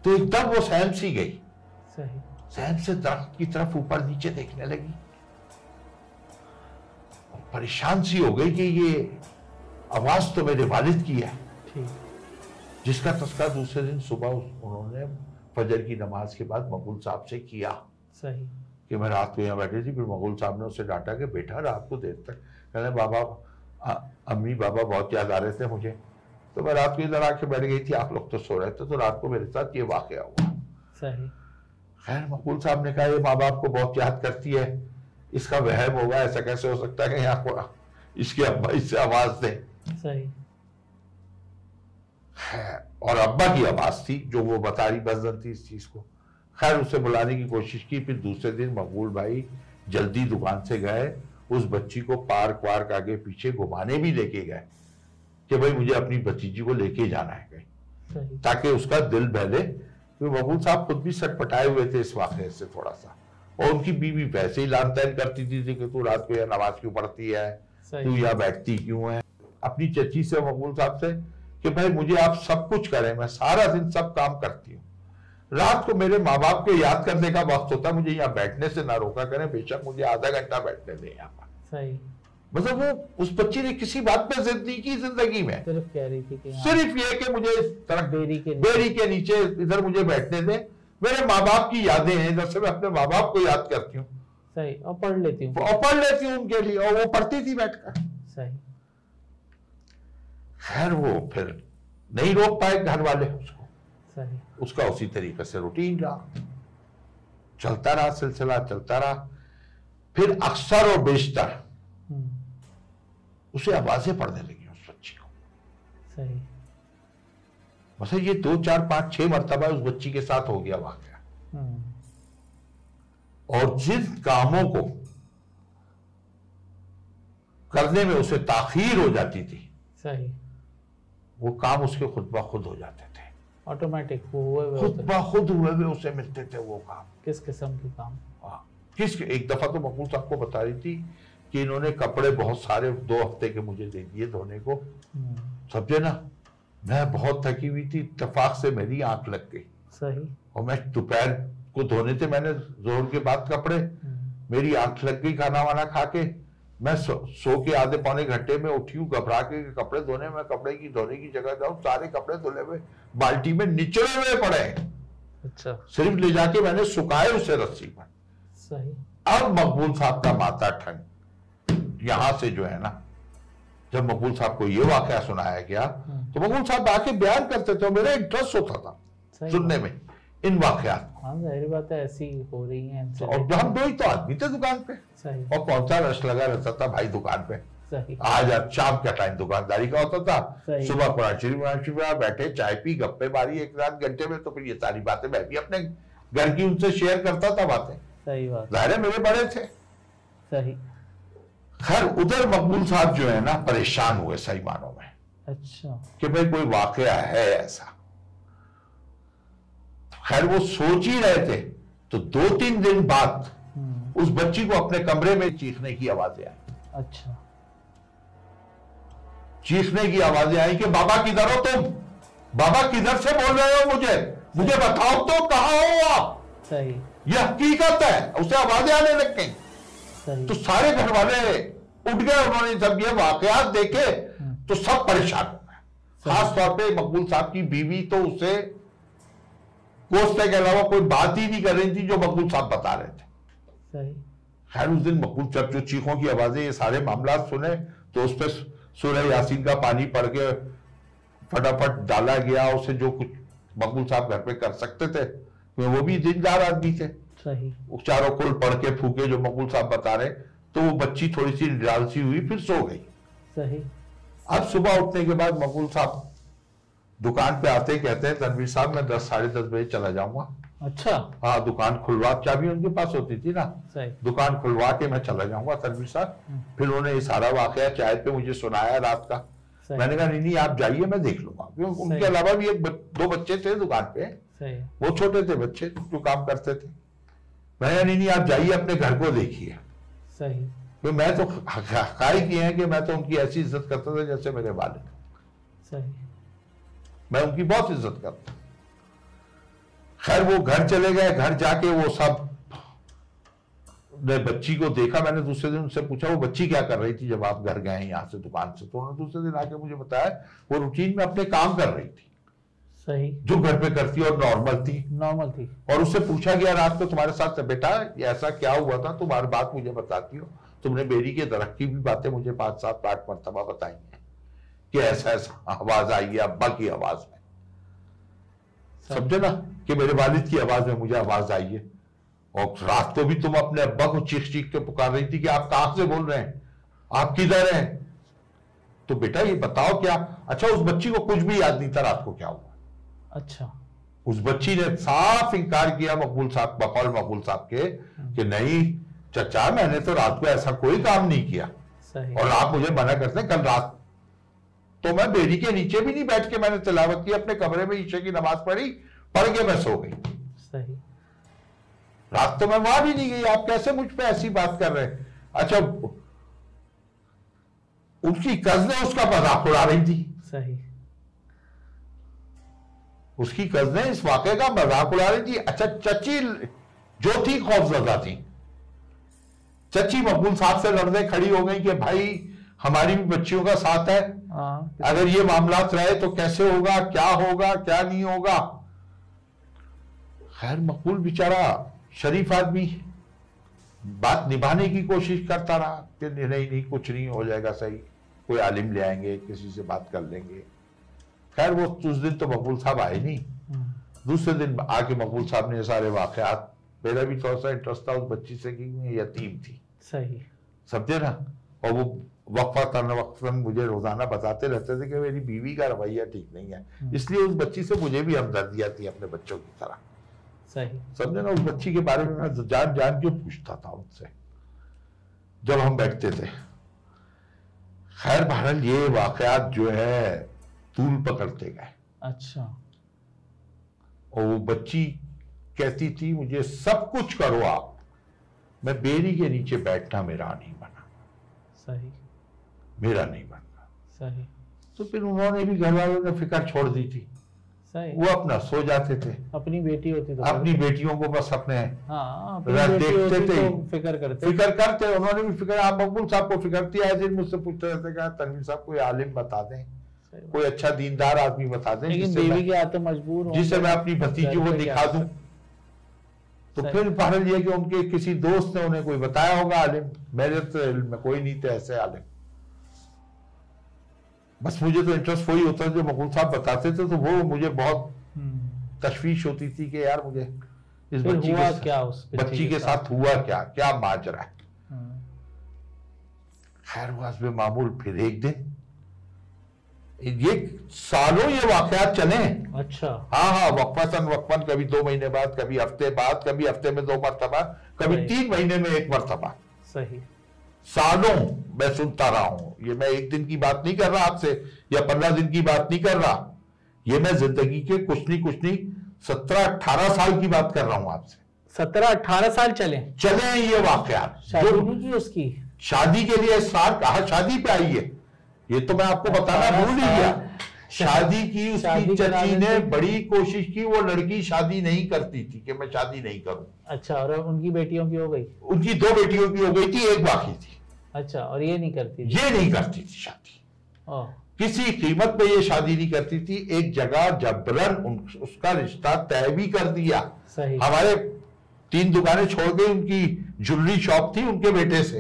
तो एकदम वो सहम सी गई।
सही।
सहम से दरख्त की तरफ़ ऊपर नीचे देखने लगी। परेशान सी हो गई कि ये आवाज़ तो मेरे वालिद की है। जिसका तस्करा दूसरे दिन सुबह उन्होंने फजर की नमाज़ के बाद मकबूल साहब से किया।
सही।
कि मैं रात को यहाँ बैठी थी फिर मकबूल साहब ने उसे डांटा कि बेटा रात को देर तक। कहने बाबा आ- अम्मी बाबा बहुत याद आ रहे थे मुझे। तो मैं रात को इधर आके बैठ गई थी आप लोग तो सो रहे थे तो रात को मेरे साथ ये वाक़ हुआ।
सही।
खैर मकबूल साहब ने कहा ये माँ बाप को बहुत याद करती है। इसका वहम होगा ऐसा कैसे हो सकता है कि यहाँ को इसके अब्बा इससे आवाज़ दे?
सही।
खैर और अब्बा की आवाज़ थी जो वो बता रही बजन थी इस चीज़ को। खैर उसे बुलाने की कोशिश की फिर दूसरे दिन मकबूल भाई जल्दी दुकान से गए उस बच्ची को पार्क वार्क आगे पीछे घुमाने भी लेके गए कि भाई मुझे अपनी भतीजी को लेके जाना है कहीं। ताकि उसका दिल बहले। तो मकबूल साहब खुद भी सटपटाए हुए थे इस वाक़े से थोड़ा सा। और उनकी बीवी वैसे ही लान तैन करती थी कि तू रात को यहाँ नमाज़ क्यों पढ़ती है? तू यहाँ बैठती क्यों है? अपनी चची से मकबूल साहब से कि भाई मुझे आप सब कुछ करें मैं सारा दिन सब काम करती हूँ। रात को मेरे माँ बाप को याद करने का वक्त होता है मुझे यहाँ बैठने से ना रोका करें बेशक मुझे आधा घंटा बैठने दें यहाँ पर। मतलब वो उस बच्ची ने किसी बात पे जिद नहीं की ज़िंदगी में।
सिर्फ़ कह रही थी कि हाँ,
सिर्फ़ ये कि मुझे इस तरह
बेरी के नीचे।
बेरी के नीचे इधर मुझे बैठने दें मेरे माँ बाप की यादें हैं इधर से मैं अपने माँ बाप को याद करती हूँ।
सही और पढ़ लेती हूँ।
और पढ़ लेती हूँ उनके लिए और वो पढ़ती थी बैठकर।
सही।
खैर वो फिर नहीं रोक पाए घर वाले उसको।
सही।
उसका उसी तरीके से रूटीन रहा। चलता रहा सिलसिला चलता रहा। फिर अक्सर और बेशतर
हम्म,
उसे आवाज़ें पढ़ने लगी उस बच्ची को।
सही।
मतलब ये दो चार पाँच छह मरतबा उस बच्ची के साथ हो गया वाकया
हम्म,
और जिन कामों को करने में उसे ताखीर हो जाती थी
सही।
वो काम उसके खुद ब खुद हो जाते थे।
ऑटोमेटिक हुए
खुद ब खुद हुए हुए उसे मिलते थे वो काम।
किस किस्म के काम?
हाँ। किस एक दफ़ा तो मकबूल साहब को बता रही थी कि इन्होंने कपड़े बहुत सारे दो हफ़्ते के मुझे दे दिए धोने को।
हम्म,
समझे ना? मैं बहुत थकी हुई थी इतफाक से मेरी आँख लग गई।
सही।
और मैं दोपहर को धोने थे मैंने ज़ोर के बाद कपड़े
हम्म,
मेरी आँख लग गई खाना वाना खा के। मैं सो, सो के आधे पौने घंटे में उठी हूँ घबरा के कपड़े धोने में कपड़े की धोने की जगह जाऊँ सारे कपड़े धुले हुए बाल्टी में निचले हुए पड़े।
अच्छा।
सिर्फ़ ले जाके मैंने सुखाए उसे रस्सी पर।
सही।
अब मकबूल साहब का माता ठंड यहाँ से जो है ना जब मकबूल साहब को ये वाकया सुनाया गया
हम्म।
तो मकबूल साहब आके बयान करते थे मेरा इंटरेस्ट होता था सुनने में इन वाकयात
हाँ बात है ऐसी हो रही है इनसे
और हम दो ही तो आदमी थे दुकान पे।
सही।
और पहुँचा रश लगा रहता था भाई दुकान पे? आज आज शाम का टाइम दुकानदारी का होता था? सुबह में बैठे चाय पी गप्पे मारी एक रात घंटे में तो फिर ये सारी बातें मैं भी अपने घर की उनसे शेयर करता था बातें।
सही बात।
मेरे बड़े थे।
सही।
खैर उधर मकबूल साहब जो है ना परेशान हुए सही मानों में
अच्छा।
कि भाई कोई वाकया है ऐसा? खैर वो सोच ही रहे थे तो दो तीन दिन बाद
हम्म,
उस बच्ची को अपने कमरे में चीखने की आवाज़ें आई।
अच्छा।
चीखने की आवाज़ें आई कि बाबा किधर हो तुम? बाबा किधर से बोल रहे हो मुझे? मुझे बताओ तो कहा हो आप?
सही।
यह हकीकत है। उसे आवाज़ें आने लग गई। तो सारे घर वाले उठ गए उन्होंने जब ये वाकयात देखे तो सब परेशान हो गए। खास तौर पे मकबूल साहब की बीवी तो उसे कोसने के अलावा कोई बात ही नहीं कर रही थी जो मकबूल साहब बता रहे थे।
सही।
खैर उस दिन मकबूल साहब जो चीखों की आवाज़ें ये सारे मामला सुने तो उस पर सूरह यासीन का पानी पड़ के फटाफट डाला गया उसे जो कुछ मकबूल साहब घर पे कर सकते थे वो भी जिंदार आदमी थे
सही।
वो चारों कुल पढ़ के फूके जो मकबूल साहब बता रहे तो वो बच्ची थोड़ी सी निरालसी हुई फिर सो गई।
सही।
अब सुबह उठने के बाद मकबूल साहब दुकान पे आते कहते हैं तनवीर साहब मैं दस साढ़े दस बजे चला जाऊँगा।
अच्छा।
हाँ दुकान खुलवा चाबी उनके पास होती थी ना।
सही।
दुकान खुलवा के मैं चला जाऊँगा तनवीर साहब।
हम्म।
फिर उन्होंने ये सारा वाकया चाय पे मुझे सुनाया रात का। मैंने कहा नहीं नहीं आप जाइए मैं देख लूँगा। क्योंकि उनके अलावा भी एक दो बच्चे थे दुकान पे।
सही।
वो छोटे थे बच्चे जो काम करते थे। मैंने नहीं नहीं आप जाइए अपने घर को देखिए।
सही।
तो मैं तो हकाई किए हैं कि मैं तो उनकी ऐसी इज़्ज़त करता था जैसे मेरे वालिद।
सही।
मैं उनकी बहुत इज़्ज़त करता खैर वो घर चले गए घर जाके वो सबने बच्ची को देखा मैंने दूसरे दिन उनसे पूछा वो बच्ची क्या कर रही थी जब आप घर गए यहाँ से दुकान से? तो उन्होंने दूसरे दिन आके मुझे बताया वो रूटीन में अपने काम कर रही थी।
सही।
जो घर पे करती और नॉर्मल थी।
नॉर्मल थी।
और उससे पूछा गया रात को तुम्हारे साथ बेटा ऐसा क्या हुआ था? तुम हर बात मुझे बताती हो। तुमने बेरी के दरख्त की भी बातें मुझे पाँच सात आठ मरतबा बताई हैं कि ऐसा ऐसा आवाज़ आई है अब्बा की आवाज़ में। समझे ना कि मेरे वालिद की आवाज़ में मुझे आवाज़ आई है। और रात को भी तुम अपने अब्बा को चीख चीख के पुकार रही थी कि आप कहाँ से बोल रहे हैं? आप किधर हैं? तो बेटा ये बताओ क्या? अच्छा उस बच्ची को कुछ भी याद नहीं था रात को क्या हुआ।
अच्छा।
उस बच्ची ने साफ़ इंकार किया मकबूल साहब बकौल मकबूल साहब के कि नहीं चचा मैंने तो रात को ऐसा कोई काम नहीं किया।
सही।
और आप मुझे मना करते हैं कल रात तो मैं बेरी के नीचे भी नहीं बैठ के मैंने तिलावत की अपने कमरे में ईशे की नमाज़ पढ़ी पढ़ के मैं सो गई।
सही।
रात तो मैं वहाँ भी नहीं गई आप कैसे मुझ पर ऐसी बात कर रहे हैं? अच्छा उसकी कजने उसका मज़ाक उड़ा रही थी।
सही।
उसकी कजने इस वाक़े का मज़ाक उड़ा रही थी। अच्छा चची जो थी खौफजदा थी। चची मकबूल साहब से लड़ने खड़ी हो गई कि भाई हमारी भी बच्चियों का साथ है।
हाँ।
अगर ये मामला रहे तो कैसे होगा क्या होगा क्या नहीं होगा? खैर मकबूल बेचारा शरीफ आदमी बात निभाने की कोशिश करता रहा कि नहीं नहीं कुछ नहीं हो जाएगा सही। कोई आलिम ले आएँगे किसी से बात कर लेंगे। खैर वो उस दिन तो मकबूल साहब आए नहीं।
हम्म,
दूसरे दिन आके मकबूल साहब ने सारे वाकयात मेरा भी थोड़ा सा इंटरेस्ट था उस बच्ची से कि ये यतीम थी।
सही।
समझे ना? और वो वक्फा करना वक्फन मुझे रोज़ाना बताते रहते थे कि मेरी बीवी का रवैया ठीक नहीं है। इसलिए उस बच्ची से मुझे भी हमदर्दी आती है अपने बच्चों की तरह।
सही।
समझे ना? उस बच्ची के बारे में मैं जान जान के पूछता था उनसे जब हम बैठते थे। खैर बहरहाल ये वाकयात जो है तूल पकड़ते गए।
अच्छा।
और वो बच्ची कहती थी मुझे सब कुछ करो आप। मैं बेरी के नीचे बैठना मेरा नहीं बना।
सही।
मेरा नहीं बनना
सही।
तो फिर उन्होंने भी घर वालों ने फ़िक्र छोड़ दी थी।
सही।
वो अपना सो जाते थे।
अपनी बेटी होती तो
अपनी बेटियों को बस अपने
हाँ अपनी
देखते थे।
तो फ़िक्र करते।
फ़िक्र करते उन्होंने भी फ़िक्र। आप मकबूल साहब को फ़िक्र थी मुझसे पूछते रहते कहा तनवीर साहब कोई आलिम बता दें। कोई अच्छा दीनदार आदमी बता दें
लेकिन
जिससे
देवी
मैं-
के हाथ तो मजबूर
जिसे मैं अपनी भतीजी को दिखा दूँ। तो फिर बहरहाल ये कि उनके किसी दोस्त ने उन्हें कोई बताया होगा आलिम। मेरे तो में कोई नहीं थे ऐसे आलिम। बस मुझे तो इंटरेस्ट वही होता जो मकबूल साहब बताते थे तो वो मुझे बहुत
हम्म।
तशवीश होती थी कि यार मुझे इस बच्ची
हुआ
के
क्या उस बच्ची के
साथ? हुआ क्या? क्या माजरा है?
हम्म,
खैर में मामूल फिर एक दिन ये सालों ये वाकयात चले।
अच्छा।
हाँ हाँ वक्फतन वक्फन कभी दो महीने बाद कभी हफ़्ते बाद कभी हफ़्ते में दो मरतबा कभी तीन महीने में एक मरतबा।
सही।
सालों मैं सुनता रहा हूँ। ये मैं एक दिन की बात नहीं कर रहा आपसे या पंद्रह दिन की बात नहीं कर रहा। ये मैं ज़िंदगी के कुछ नहीं कुछ नहीं सत्रह अठारह साल की बात कर रहा हूँ आपसे।
सत्रह अठारह साल चले।
चले ये वाकयात।
शादी की उसकी?
शादी के लिए साल कहा शादी पे आई है? ये तो मैं आपको बताना भूल ही गया। शादी की उसकी चची ने बड़ी कोशिश की वो लड़की शादी नहीं करती थी कि मैं शादी नहीं करूँ।
अच्छा और उनकी बेटियों की हो गई?
उनकी दो बेटियों की हो गई थी एक बाकी थी।
अच्छा और ये नहीं करती थी?
ये नहीं करती थी शादी। किसी कीमत पे ये शादी नहीं करती थी एक जगह जबरन उसका रिश्ता तय भी कर दिया।
सही।
हमारे तीन दुकानें छोड़ गई उनकी ज्वेलरी शॉप थी उनके बेटे से।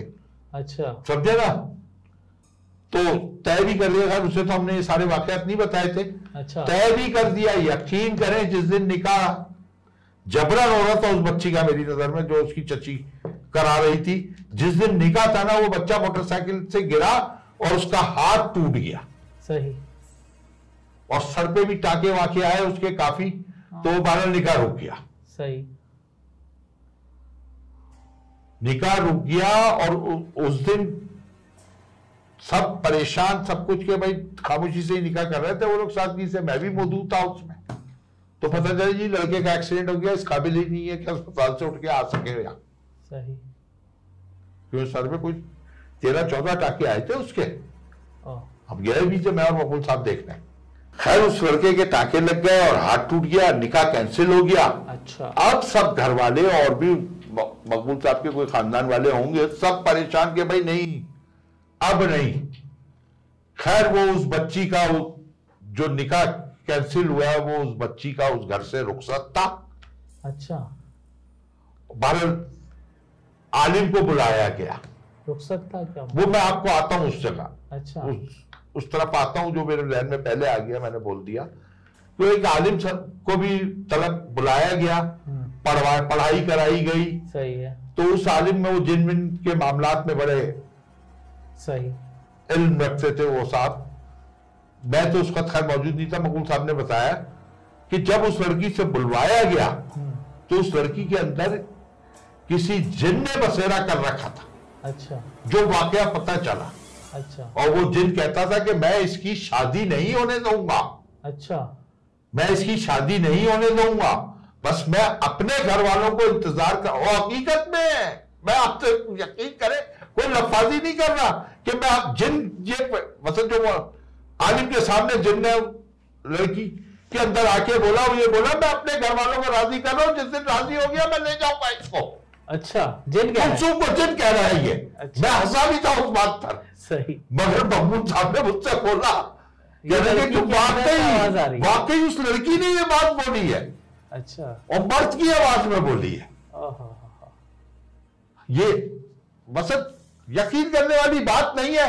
अच्छा।
समझे ना? तो तय भी कर दिया उसे तो हमने ये सारे वाकयात नहीं बताए थे।
अच्छा।
तय भी कर दिया यकीन करें जिस दिन निकाह जबरन हो रहा था उस बच्ची का मेरी नज़र में जो उसकी चची करा रही थी जिस दिन निकाह था ना वो बच्चा मोटरसाइकिल से गिरा और उसका हाथ टूट गया।
सही।
और सर पे भी टाके वाके आए उसके काफ़ी तो बहरहाल निकाह रुक गया।
सही।
निकाह रुक गया और उ- उस दिन सब परेशान सब कुछ के भाई खामोशी से ही निकाह कर रहे थे वो लोग सादगी से। मैं भी मौजूद था उसमें। तो पता चला जी लड़के का एक्सीडेंट हो गया इस काबिल ही नहीं है कि अस्पताल से उठ के आ सके यहाँ
सही।
क्योंकि सर में कुछ तेरह चौदह टाके आए थे उसके। अब गए भी थे मैं और मकबूल साहब देखने। खैर उस लड़के के टाके लग गए और हाथ टूट गया निकाह कैंसिल हो गया।
अच्छा।
अब सब घर वाले और भी मकबूल साहब के कोई खानदान वाले होंगे सब परेशान के भाई नहीं। अब नहीं। खैर वो उस बच्ची का जो निकाह कैंसिल हुआ है वो उस बच्ची का उस घर से रुखसत था।
अच्छा।
बहरहाल आलिम को बुलाया गया।
रुखसत था क्या?
वो मैं आपको आता हूँ उस जगह।
अच्छा।
उस उस तरफ़ आता हूँ जो मेरे जहन में पहले आ गया मैंने बोल दिया। तो एक आलिम सर को भी तलब बुलाया गया।
हम्म,
पढ़वा पढ़ाई कराई गई।
सही है।
तो उस आलिम में वो जिन विन के मामला में बड़े
सही।
इल्म रखते थे वो साहब। मैं तो उस वक्त खैर मौजूद नहीं था मकबूल साहब ने बताया कि जब उस लड़की से बुलवाया गया
हम्म,
तो उस लड़की के अंदर किसी जिन ने बसेरा कर रखा था
अच्छा।
जो वाकया पता चला।
अच्छा।
और वो जिन कहता था कि मैं इसकी शादी नहीं होने दूँगा।
अच्छा।
मैं इसकी शादी नहीं होने दूँगा। बस मैं अपने घर वालों को इंतज़ार कर और हकीकत में मैं आपसे यकीन करें कोई लफाजी नहीं कर रहा कि मैं आप जिन ये मतलब जो आलिम के सामने जिन ने लड़की के अंदर आके बोला ये बोला मैं अपने घर वालों को राज़ी कर रहा हूँ जिस दिन राज़ी हो गया मैं ले जाऊँगा इसको।
अच्छा जिन क्या है।
को जिन कह रहा है ये।
अच्छा।
मैं हंसा भी था उस बात पर।
सही।
मगर महमूद साहब ने मुझसे बोला
रही
वाकई वाकई उस लड़की ने ये बात बोली है।
अच्छा।
और मर्द की आवाज़ में बोली है। ये मसद यकीन करने वाली बात नहीं है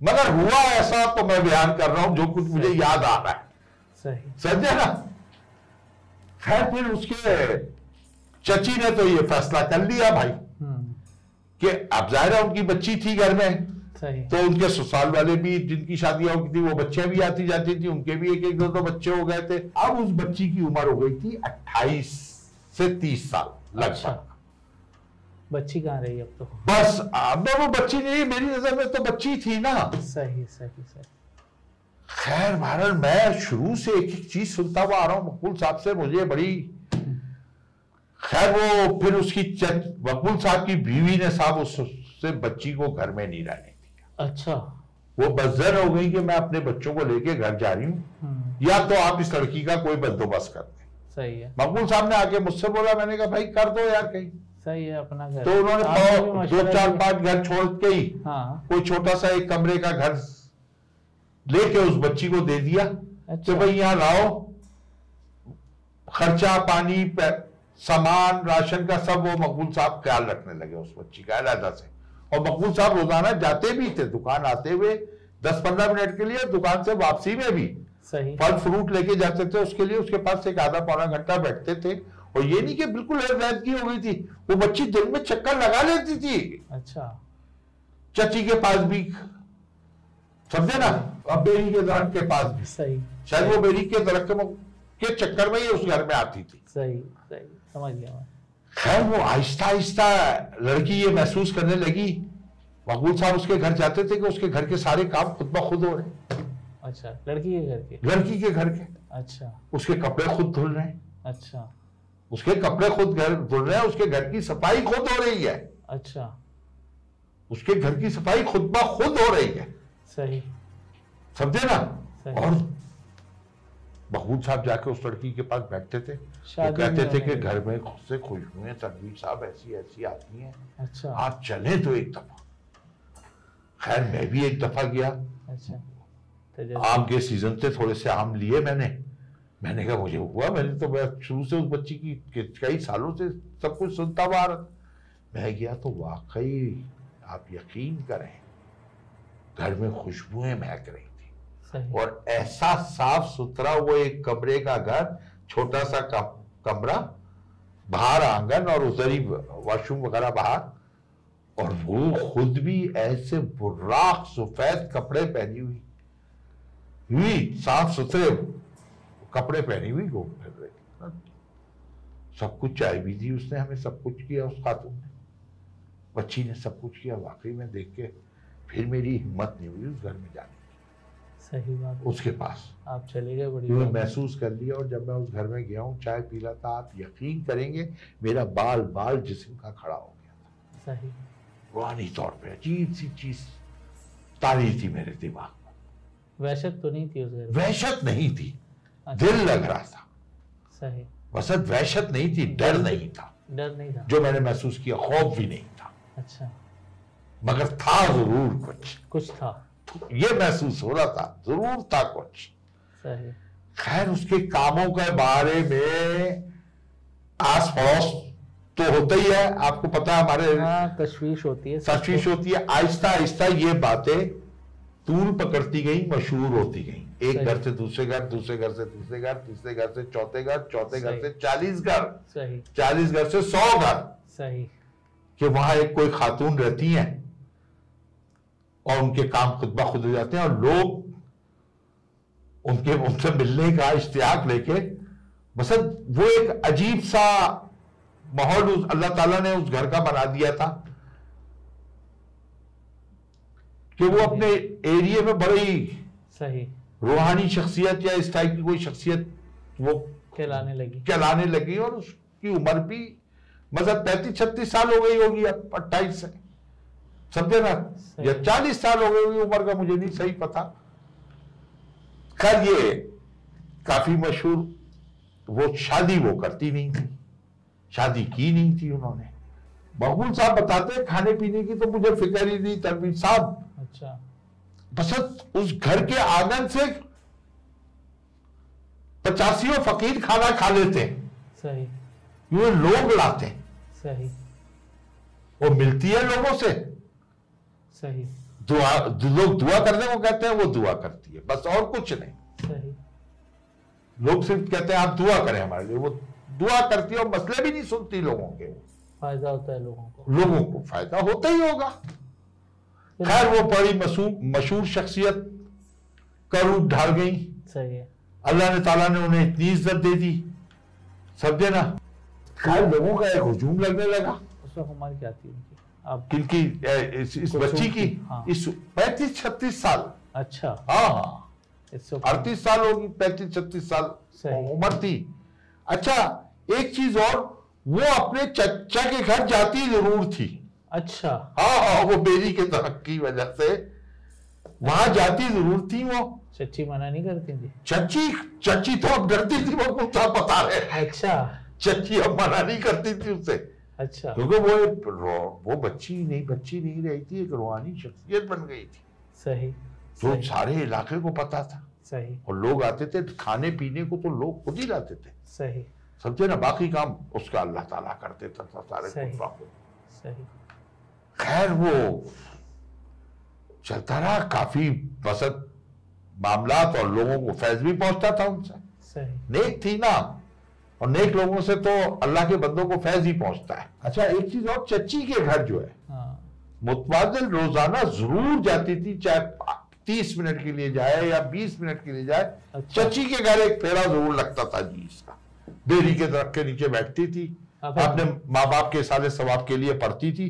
मगर हुआ ऐसा तो मैं बयान कर रहा हूँ जो कुछ मुझे याद आ रहा है।
सही।
समझे ना? खैर फिर उसके चची ने तो ये फैसला कर लिया भाई
हम्म।
कि अब ज़ाहिर है उनकी बच्ची थी घर में।
सही।
तो उनके ससुराल वाले भी जिनकी शादियाँ होती थी वो बच्चियाँ भी आती जाती थी उनके भी एक एक दो दो बच्चे हो गए थे। अब उस बच्ची की उम्र हो गई थी 28 से 30 साल लगभग।
अच्छा बच्ची कहाँ रही अब तो?
बस अब वो बच्ची नहीं मेरी नज़र में तो बच्ची थी ना।
सही सही सही।
खैर भारत मैं शुरू से एक एक चीज़ सुनता हुआ आ रहा हूँ मकबूल साहब से मुझे बड़ी खैर वो फिर उसकी च- मकबूल साहब की बीवी ने साहब उससे बच्ची को घर में नहीं रहने दिया।
अच्छा।
वो बजर हो गई कि मैं अपने बच्चों को लेके घर जा रही हूँ
हम्म।
या तो आप इस लड़की का कोई बंदोबस्त कर दें।
सही है।
मकबूल साहब ने आके मुझसे बोला मैंने कहा भाई कर दो यार कहीं।
सही है अपना घर।
तो उन्होंने दो चार पाँच घर छोड़ के ही
हाँ।
कोई छोटा सा एक कमरे का घर लेके उस बच्ची को दे दिया।
अच्छा।
तो भाई यहाँ लाओ खर्चा पानी सामान राशन का सब वो मकबूल साहब ख्याल रखने लगे उस बच्ची का अलहदा से। और मकबूल साहब रोज़ाना जाते भी थे दुकान आते हुए दस पंद्रह मिनट के लिए दुकान से वापसी में भी।
सही।
फल फ्रूट लेके जाते थे उसके लिए उसके पास एक आधा पौना घंटा बैठते थे। और ये नहीं कि बिल्कुल की हो गई थी वो बच्ची दिन में चक्कर लगा लेती थी।
अच्छा।
चची के पास भी समझे ना? अब बेरी के दरख्त के पास भी।
सही।
शायद वो बेरी के दरख्त के चक्कर में ही उस घर में आती थी।
सही सही समझ गया मैं।
खैर वो आहिस्ता आहिस्ता लड़की ये महसूस करने लगी। मकबूल साहब उसके घर जाते थे कि उसके घर के सारे काम खुद ब खुद हो रहे हैं।
अच्छा लड़की के घर के?
लड़की के घर के।
अच्छा।
उसके कपड़े खुद धुल रहे हैं।
अच्छा।
उसके कपड़े खुद घर धुल रहे हैं उसके घर की सफ़ाई खुद हो रही है।
अच्छा।
उसके घर की सफ़ाई खुद ब खुद हो रही है।
सही।
समझे ना?
सही।
और महबूब साहब जाके उस लड़की के पास बैठते थे। वो कहते थे कि घर में खुद से खुश हुए तनवीर साहब ऐसी ऐसी आती हैं।
अच्छा।
आप चले तो एक दफ़ा। खैर मैं भी एक दफ़ा गया।
अच्छा। तो
आम के सीज़न से थोड़े से आम लिए मैंने। मैंने कहा मुझे हुआ मैंने तो मैं शुरू से उस बच्ची की कई सालों से सब कुछ सुनता हुआ मैं गया तो वाकई आप यकीन करें घर में खुशबुएँ महक रही थी। और ऐसा साफ़ सुथरा वो एक कमरे का घर छोटा सा कमरा बाहर आँगन और उधर ही वॉशरूम वगैरह बाहर और वो खुद भी ऐसे बुर्राक सफ़ेद कपड़े पहनी हुई हुई साफ़ सुथरे कपड़े पहनी हुई घूम फिर रही। थी। सब कुछ चाय भी दी उसने हमें सब कुछ किया उस खातून ने। बच्ची ने सब कुछ किया वाकई में देख के फिर मेरी हिम्मत नहीं हुई उस घर में जाने की,
सही बात
उसके पास।
आप चले गए बड़ी
मैंने महसूस कर लिया और जब मैं उस घर में गया हूँ चाय पी रहा था आप यकीन करेंगे मेरा बाल बाल जिस्म का खड़ा हो गया था।
सही।
रूहानी तौर पे अजीब सी चीज़ तारी थी मेरे दिमाग में।
वहशत तो नहीं थी उस घर
वहशत नहीं थी।
अच्छा,
दिल लग रहा था।
सही।
वसत वहशत नहीं थी डर नहीं था।
डर नहीं था।
जो मैंने महसूस किया खौफ भी नहीं था।
अच्छा।
मगर था ज़रूर कुछ।
कुछ था।
ये महसूस हो रहा था ज़रूर था कुछ।
सही।
खैर उसके कामों के बारे में आस पड़ोस तो होता ही है आपको पता है हमारे
हाँ तशवीश होती है
तशवीश होती है आहिस्ता आहिस्ता ये बातें तूल पकड़ती गई मशहूर होती गई। एक घर से दूसरे घर दूसरे घर से तीसरे घर तीसरे घर से चौथे घर चौथे घर से चालीस घर।
सही।
चालीस घर से सौ घर।
सही।
कि वहाँ एक कोई खातून रहती हैं और उनके काम खुद ब खुद हो जाते हैं और लोग उनके उनसे मिलने का इश्तियाक लेके बस वो एक अजीब सा माहौल अल्लाह ताला ने उस घर का बना दिया था। कि वो अपने एरिया में बड़ी
सही।
रूहानी शख्सियत या इस टाइप की कोई शख्सियत वो
कहलाने लगी।
कहलाने लगी और उसकी उम्र भी मतलब पैंतीस छत्तीस साल हो गई होगी अब अट्ठाईस से समझे ना? या चालीस साल हो गई होगी उम्र का मुझे नहीं सही पता। खैर ये काफ़ी मशहूर वो शादी वो करती नहीं थी। शादी की नहीं थी उन्होंने। मकबूल साहब बताते खाने पीने की तो मुझे फ़िक्र ही नहीं तनवीर साहब
अच्छा।
बस उस घर के आँगन से पचासियों फकीर खाना खा लेते। हैं
सही।
ये लोग लाते। हैं
सही।
वो मिलती है लोगों से।
सही।
दुआ लोग दुआ करने को कहते हैं वो दुआ करती है। बस और कुछ नहीं।
सही।
लोग सिर्फ़ कहते हैं आप दुआ करें हमारे लिए। वो दुआ करती है और मसले भी नहीं सुनती लोगों के।
फ़ायदा होता है लोगों को।
लोगों को फ़ायदा होता ही होगा। खैर वो बड़ी मशहूर शख्सियत का रूप ढाल गई।
सही है।
अल्लाह ने ताला ने उन्हें इतनी इज़्ज़त दे दी। समझे ना? खैर लोगों का एक हुजूम लगने लगा।
उस वक्त उम्र क्या थी उनकी? आप
किनकी? ए, इस, इस बच्ची की?
हाँ।
इस पैंतीस छत्तीस साल।
अच्छा।
हाँ। हाँ अड़तीस साल होगी पैंतीस छत्तीस साल उम्र थी। अच्छा एक चीज़ और वो अपने चचा के घर जाती ज़रूर थी।
अच्छा।
हाँ हाँ वो बेरी के दरख्त की वजह से। वहाँ जाती ज़रूर थी वो।
चच्ची मना नहीं करती थी?
चची चची तो अब डरती थी वो कुछ बता रहे
अच्छा।
चची अब मना नहीं करती थी उससे
अच्छा।
क्योंकि वो एक वो बच्ची नहीं बच्ची नहीं रही थी एक रूहानी शख्सियत बन गई थी।
सही।
जो
सही।
सारे इलाके को पता था।
सही।
और लोग आते थे खाने पीने को तो लोग खुद ही लाते थे।
सही।
समझे ना बाकी काम उसका अल्लाह ताला करते था सारे
सही। सही।
खैर वो चलता रहा काफ़ी बसत मामला और लोगों को फैज भी पहुँचता था उनसे।
सही।
नेक थी ना और नेक लोगों से तो अल्लाह के बंदों को फैज ही पहुँचता है। अच्छा एक चीज़ और चच्ची के घर जो है
हाँ।
मुतवाजिल रोज़ाना ज़रूर जाती थी चाहे तीस मिनट के लिए जाए या बीस मिनट के लिए जाए
अच्छा।
चची के घर एक फेरा ज़रूर लगता था जी इसका। बेरी के दरख्त के नीचे बैठती थी अपने माँ बाप के साले सवाब के लिए पढ़ती थी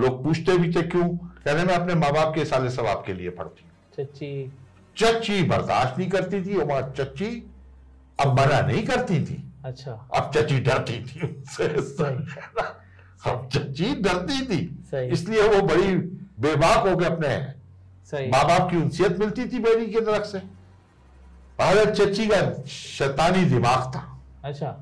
लोग पूछते भी थे क्यों? कहने मैं अपने माँ बाप के साले सवाब के लिए पढ़ती
चची
चच्ची। बर्दाश्त नहीं करती थी और चच्ची अब मना नहीं करती थी।
अच्छा।
अब चची डरती थी उनसे
सही।
अब चची डरती थी। इसलिए वो बड़ी बेबाक हो गए अपने
सही।
माँ बाप की उनसियत मिलती थी बेरी के तरफ़ से। अरे चची का शैतानी दिमाग था।
अच्छा।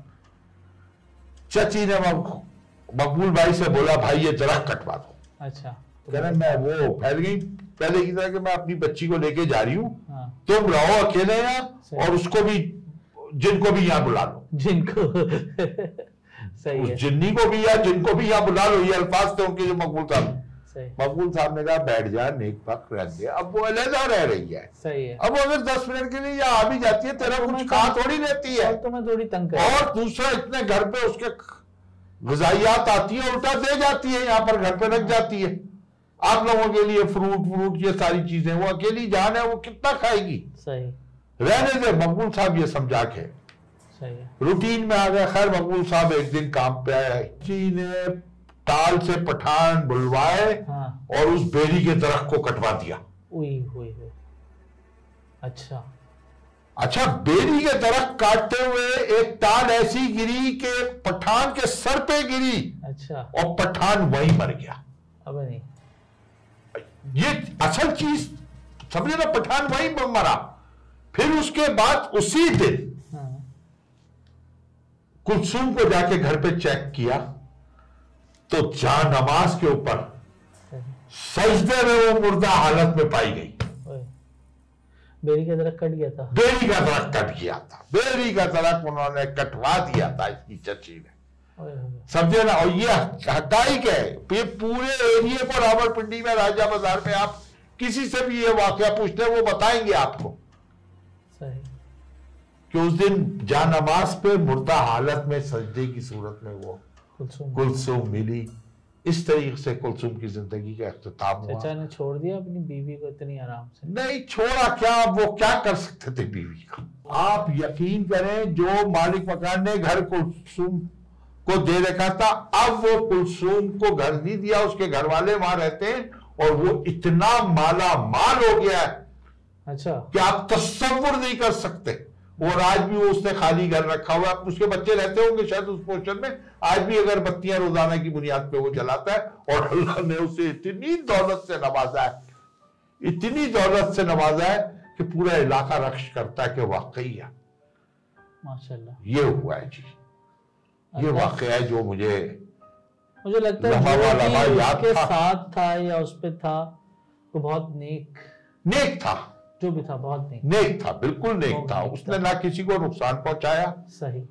चची ने मकबूल भाई से बोला भाई ये जरा कटवा दो।
अच्छा।
कह रहे मैं वो फैल गई। पहले की तरह कि मैं अपनी बच्ची को लेके जा रही हूँ।
हाँ।
तुम रहो अकेले यहाँ और उसको भी जिनको भी यहाँ बुला लो।
जिनको सही
उस
है।
जिन्नी को भी या जिनको भी यहाँ बुला लो ये अल्फाज थे उनके जो मकबूल साहब
सही।
मकबूल साहब ने कहा बैठ जा नेक पक रह दे। अब वो अलहदा रह रही है।
सही है।
अब वो अगर दस मिनट के लिए यहाँ आ भी जाती है तेरा कुछ खा थोड़ी रहती है।
तो मैं थोड़ी तंग
और दूसरा इतने घर पे उसके गजाइयात आती है उल्टा दे जाती है यहाँ पर घर पे रख जाती है। आप लोगों के लिए फ्रूट फ्रूट ये सारी चीज़ें वो अकेली जान है वो कितना खाएगी?
सही।
रहने दे मकबूल साहब ये समझा के
सही
रूटीन में आ गए खैर मकबूल साहब एक दिन काम पे आए जी ने ताल से पठान बुलवाए
हाँ।
और उस बेरी के दरख्त को कटवा दिया।
हुई हुई हुई अच्छा।
अच्छा बेरी के दरख्त काटते हुए एक ताल ऐसी गिरी के पठान के सर पे गिरी
अच्छा।
और पठान वहीं मर गया।
अब नहीं।
ये असल चीज़ समझे ना पठान वहीं मरा। फिर उसके बाद उसी दिन
हाँ।
कुलसुम को जाके घर पे चेक किया तो जहाँ नमाज़ के ऊपर सजदे में वो मुर्दा हालत में पाई गई।
बेरी का दरख्त कट गया था।
बेरी का दरख्त कट गया था। बेरी का दरख्त उन्होंने कटवा दिया था इसकी चची ने। समझे ना? और ये हकाइक है। ये पूरे एरिया को रावलपिंडी में राजा बाज़ार में आप किसी से भी ये वाक्य पूछते हैं वो बताएँगे आपको।
सही।
कि उस दिन जा नमाज़ पे मुर्दा हालत में सजदे की सूरत में वो
कुलसुम
मिली। इस तरीके से कुलसुम की ज़िंदगी का अख्ताम हुआ।
चाचा ने छोड़ दिया अपनी बीवी को इतनी आराम से?
नहीं छोड़ा क्या? वो क्या कर सकते थे बीवी का? आप यकीन करें जो मालिक मकान ने घर कुलसुम को दे रखा था अब वो कुलसुम को घर नहीं दिया उसके घर वाले वहाँ रहते हैं और वो इतना माला माल हो गया है
अच्छा।
कि आप तस्वुर नहीं कर सकते। और आज भी वो उसने खाली घर रखा हुआ है। उसके बच्चे रहते होंगे शायद उस पोर्शन में। आज भी अगर बत्तियाँ रोज़ाना की बुनियाद पे वो जलाता है और अल्लाह ने उसे इतनी दौलत से नवाजा है इतनी दौलत से नवाजा है कि पूरा इलाका रक्श करता है कि वाकई है। ये हुआ है जी। ये
अल्लाह-
वाकया है जो मुझे
मुझे लगता है
वाला
भी
भाई याद
उसके
था।
साथ था या उस पे था वो बहुत नेक।
नेक था।
जो भी था बहुत नेक
नेक था बिल्कुल नेक
बहुत
था। उसने ना किसी को नुकसान पहुँचाया।
सही।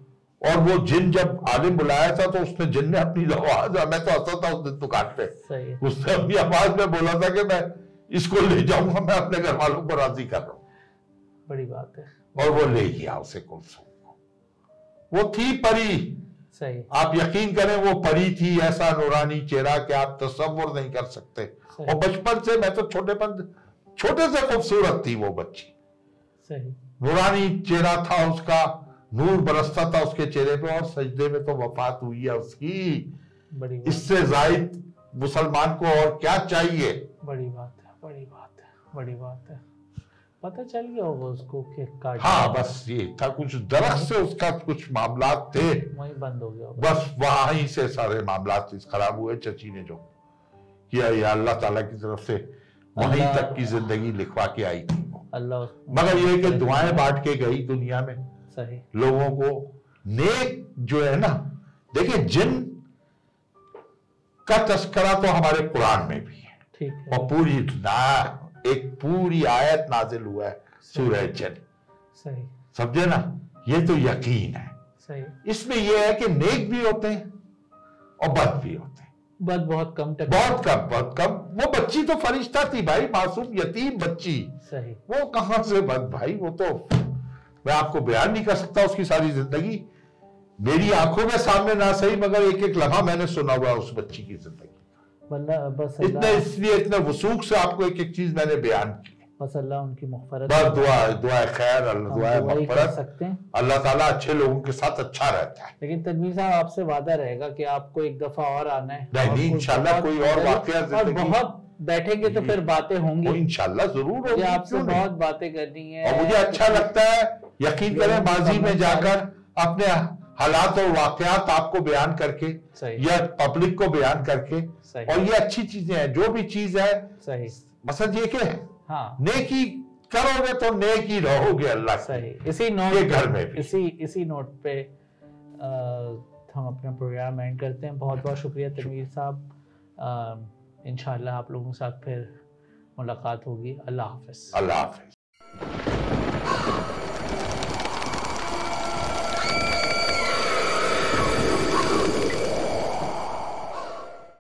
और वो जिन जब आलिम बुलाया था तो उसने जिन ने अपनी आवाज़ मैं तो हंसा था उस दिन दुकान पे। उसने अपनी आवाज़ में बोला था कि मैं इसको ले जाऊँगा मैं अपने घर वालों को राज़ी कर रहा हूँ।
बड़ी बात है।
और वो ले गया उसे कुलसुम को। वो थी परी।
सही।
आप यकीन करें वो परी थी ऐसा नूरानी चेहरा कि आप तस्वर नहीं कर सकते। और बचपन से मैं तो छोटेपन छोटे से खूबसूरत थी वो बच्ची।
सही।
नूरानी चेहरा था उसका नूर बरसता था उसके चेहरे पे और सजदे में तो वफात हुई है उसकी।
बड़ी
इससे जायद मुसलमान को और क्या चाहिए?
बड़ी बात है बड़ी बात है बड़ी बात है। पता चल गया होगा उसको कि काट
हाँ बस ये था कुछ दरख्त से उसका कुछ मामला थे।
वही बंद हो गया
बस वहीं से सारे मामला खराब हुए चची ने जो किया ये अल्लाह ताला की तरफ़ से वहीं तक की ज़िंदगी लिखवा के आई थी
अल्लाह
मगर ये कि दुआएँ बांट के गई दुनिया में।
सही।
लोगों को नेक जो है ना देखिए जिन का तस्करा तो हमारे कुरान में भी है।
ठीक
और पूरी ना एक पूरी आयत नाजिल हुआ है सूरह जिन।
सही।
समझे ना? ये तो यकीन है।
सही।
इसमें यह है कि नेक भी होते हैं और बद भी होते हैं।
बाद बहुत कम तक
बहुत कम बहुत कम। वो बच्ची तो फरिश्ता थी भाई मासूम यतीम बच्ची।
सही।
वो कहाँ से बंद भाई? वो तो मैं आपको बयान नहीं कर सकता उसकी सारी ज़िंदगी। मेरी आँखों में सामने ना सही मगर एक एक लम्हा मैंने सुना हुआ उस बच्ची की ज़िंदगी।
बस
इतने इसलिए इतने वसूख से आपको एक एक चीज़ मैंने बयान की।
बस अल्लाह उनकी मुगफरत
बस दुआ दुआ खैर दुआ
कर सकते हैं।
अल्लाह ताला अच्छे लोगों के साथ अच्छा रहता है।
लेकिन तनवीर साहब आपसे वादा रहेगा कि आपको एक दफ़ा और आना है।
नहीं, नहीं, इंशाल्लाह कोई और वाकया
बहुत बैठेंगे तो फिर बातें होंगी।
इंशाल्लाह ज़रूर होगी
आपसे बहुत बातें करनी है।
और मुझे अच्छा लगता है यकीन करें माजी में जाकर अपने हालात और वाकयात आपको बयान करके या पब्लिक को बयान करके और ये अच्छी चीज़ें हैं जो भी चीज़ है
सही।
मसद ये क्या
हाँ।
नेकी करोगे तो नेक ही रहोगे अल्लाह
सही। इसी नोट के
घर में भी।
इसी इसी नोट पे आ, हम अपना प्रोग्राम एंड करते हैं। बहुत बहुत शुक्रिया तनवीर साहब। इनशाला आप लोगों के साथ फिर मुलाकात होगी। अल्लाह हाफिज़।
अल्लाह हाफिज।